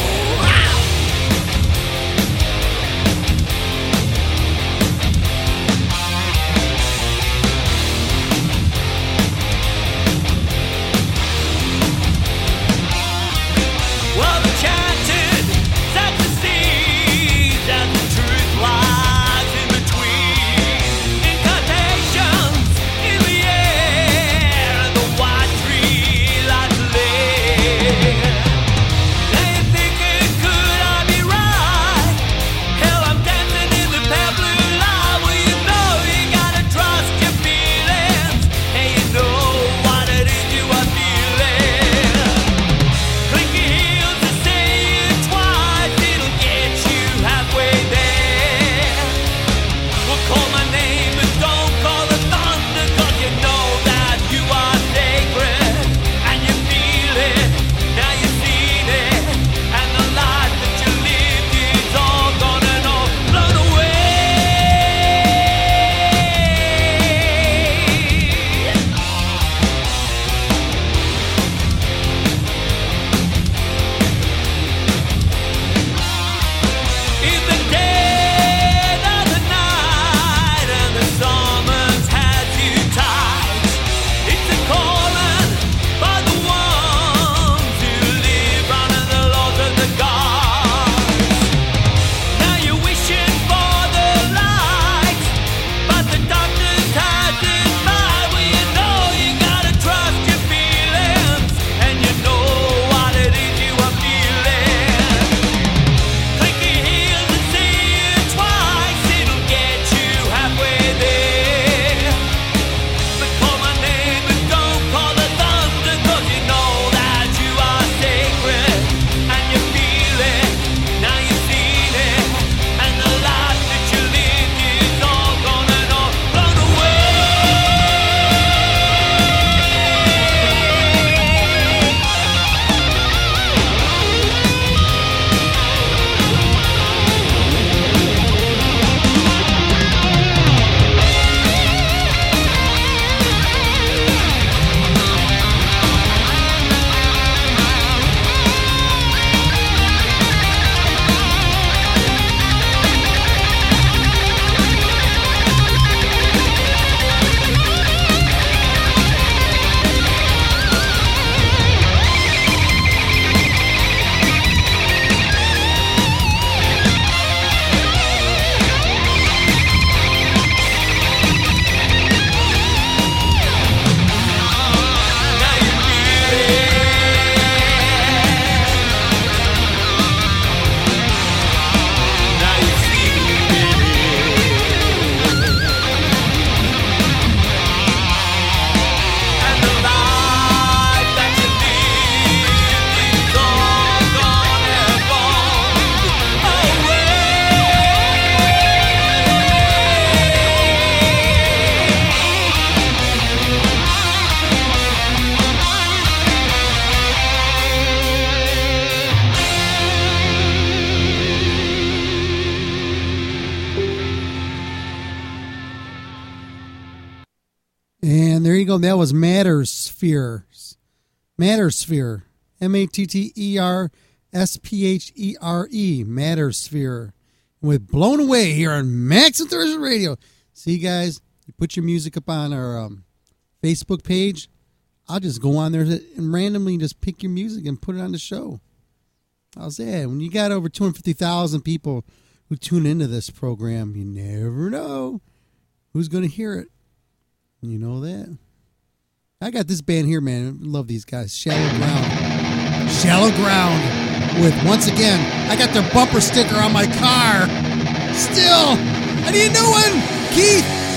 Mattersphere. M A T T E R S P H E R E. Mattersphere. With Blown Away here on Maximum Threshold Radio. See, guys, you put your music up on our um, Facebook page. I'll just go on there and randomly just pick your music and put it on the show. How's that? When you got over 250,000 people who tune into this program, you never know who's going to hear it. You know that. I got this band here, man. Love these guys. Shallow Ground. Shallow Ground with, once again, I got their bumper sticker on my car. Still, I need a new one. Keith.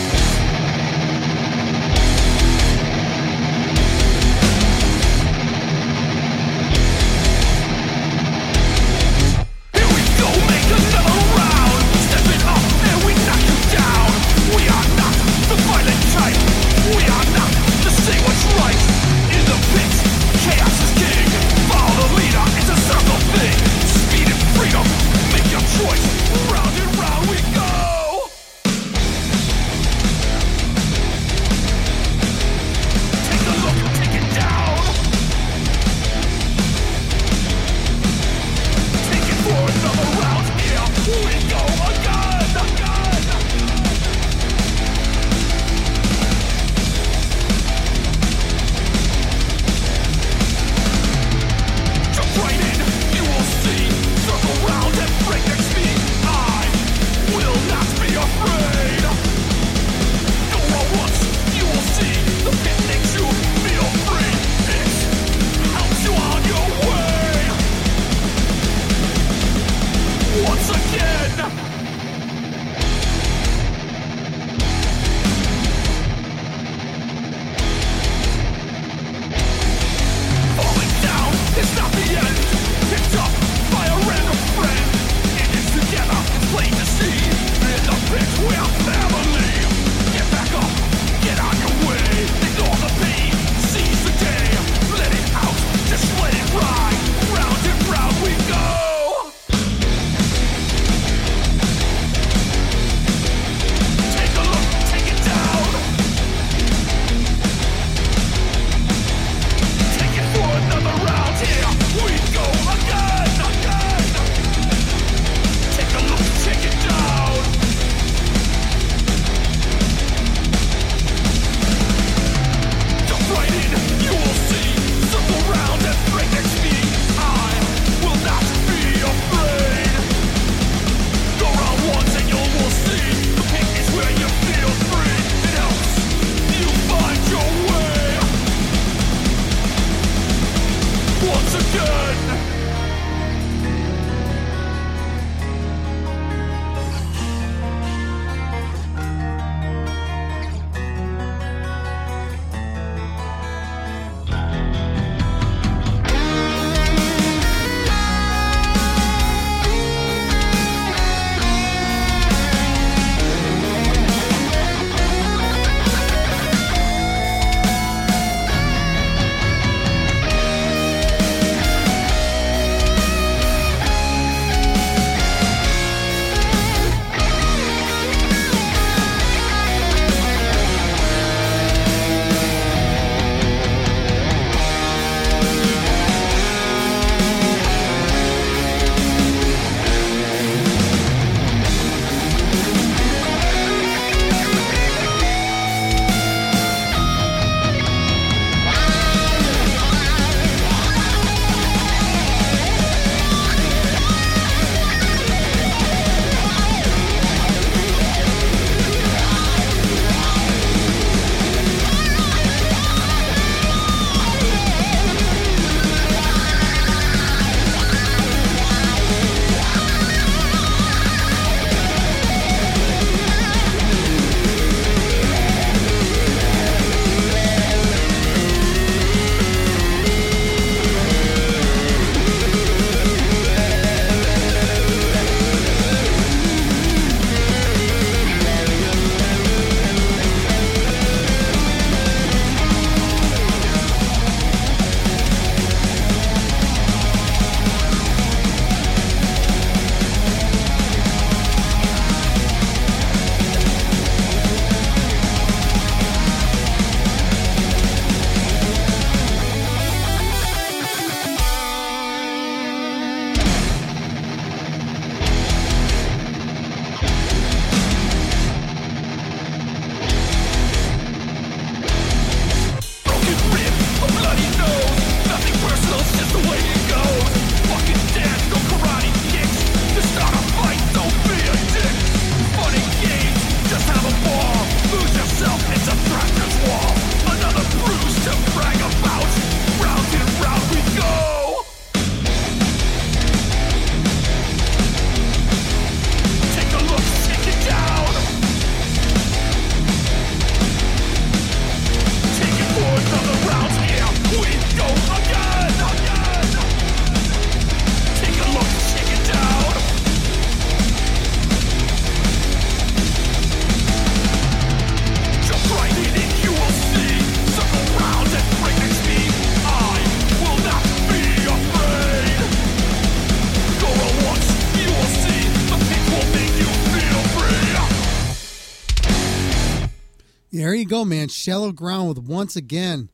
You go, man. Shallow Ground with Once Again.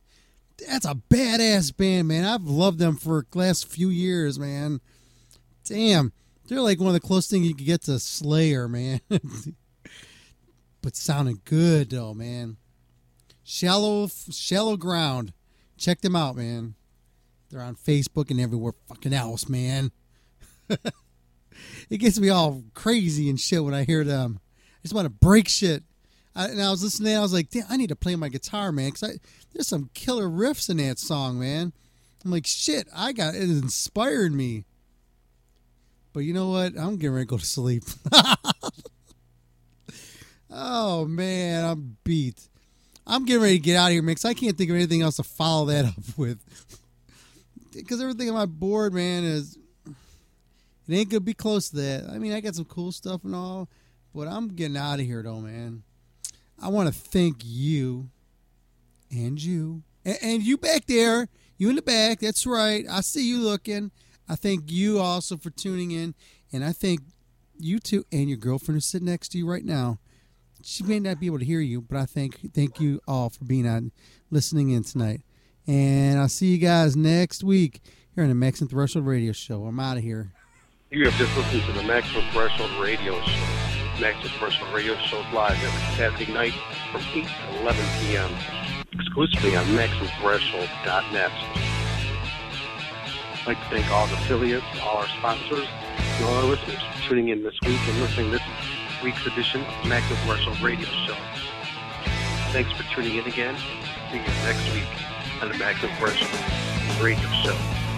That's a badass band, man. I've loved them for the last few years, man. Damn. They're like one of the closest things you can get to Slayer, man. but sounding good, though, man. Shallow, Shallow Ground. Check them out, man. They're on Facebook and everywhere fucking else, man. it gets me all crazy and shit when I hear them. I just want to break shit. I, and I was listening, I was like, damn, I need to play my guitar, man, because there's some killer riffs in that song, man. I'm like, shit, I got it inspired me. But you know what? I'm getting ready to go to sleep. oh man, I'm beat. I'm getting ready to get out of here, man, 'cause I can't think of anything else to follow that up with. Because everything on my board, man, is it ain't gonna be close to that. I mean, I got some cool stuff and all, but I'm getting out of here though, man. I want to thank you and you and, and you back there, you in the back. That's right. I see you looking. I thank you also for tuning in, and I thank you too and your girlfriend who's sitting next to you right now. She may not be able to hear you, but I thank thank you all for being on, listening in tonight. And I'll see you guys next week here on the Maximum Threshold Radio Show. I'm out of here. You have just listened to the Maximum Threshold Radio Show. Maximum Threshold Radio Show live every Saturday night from 8 to 11 p.m. exclusively on MaximumThreshold.net. I'd like to thank all the affiliates, all our sponsors, and all our listeners for tuning in this week and listening this week's edition of the Maximum Threshold Radio Show. Thanks for tuning in again. See you next week on the Maximum Threshold Radio Show.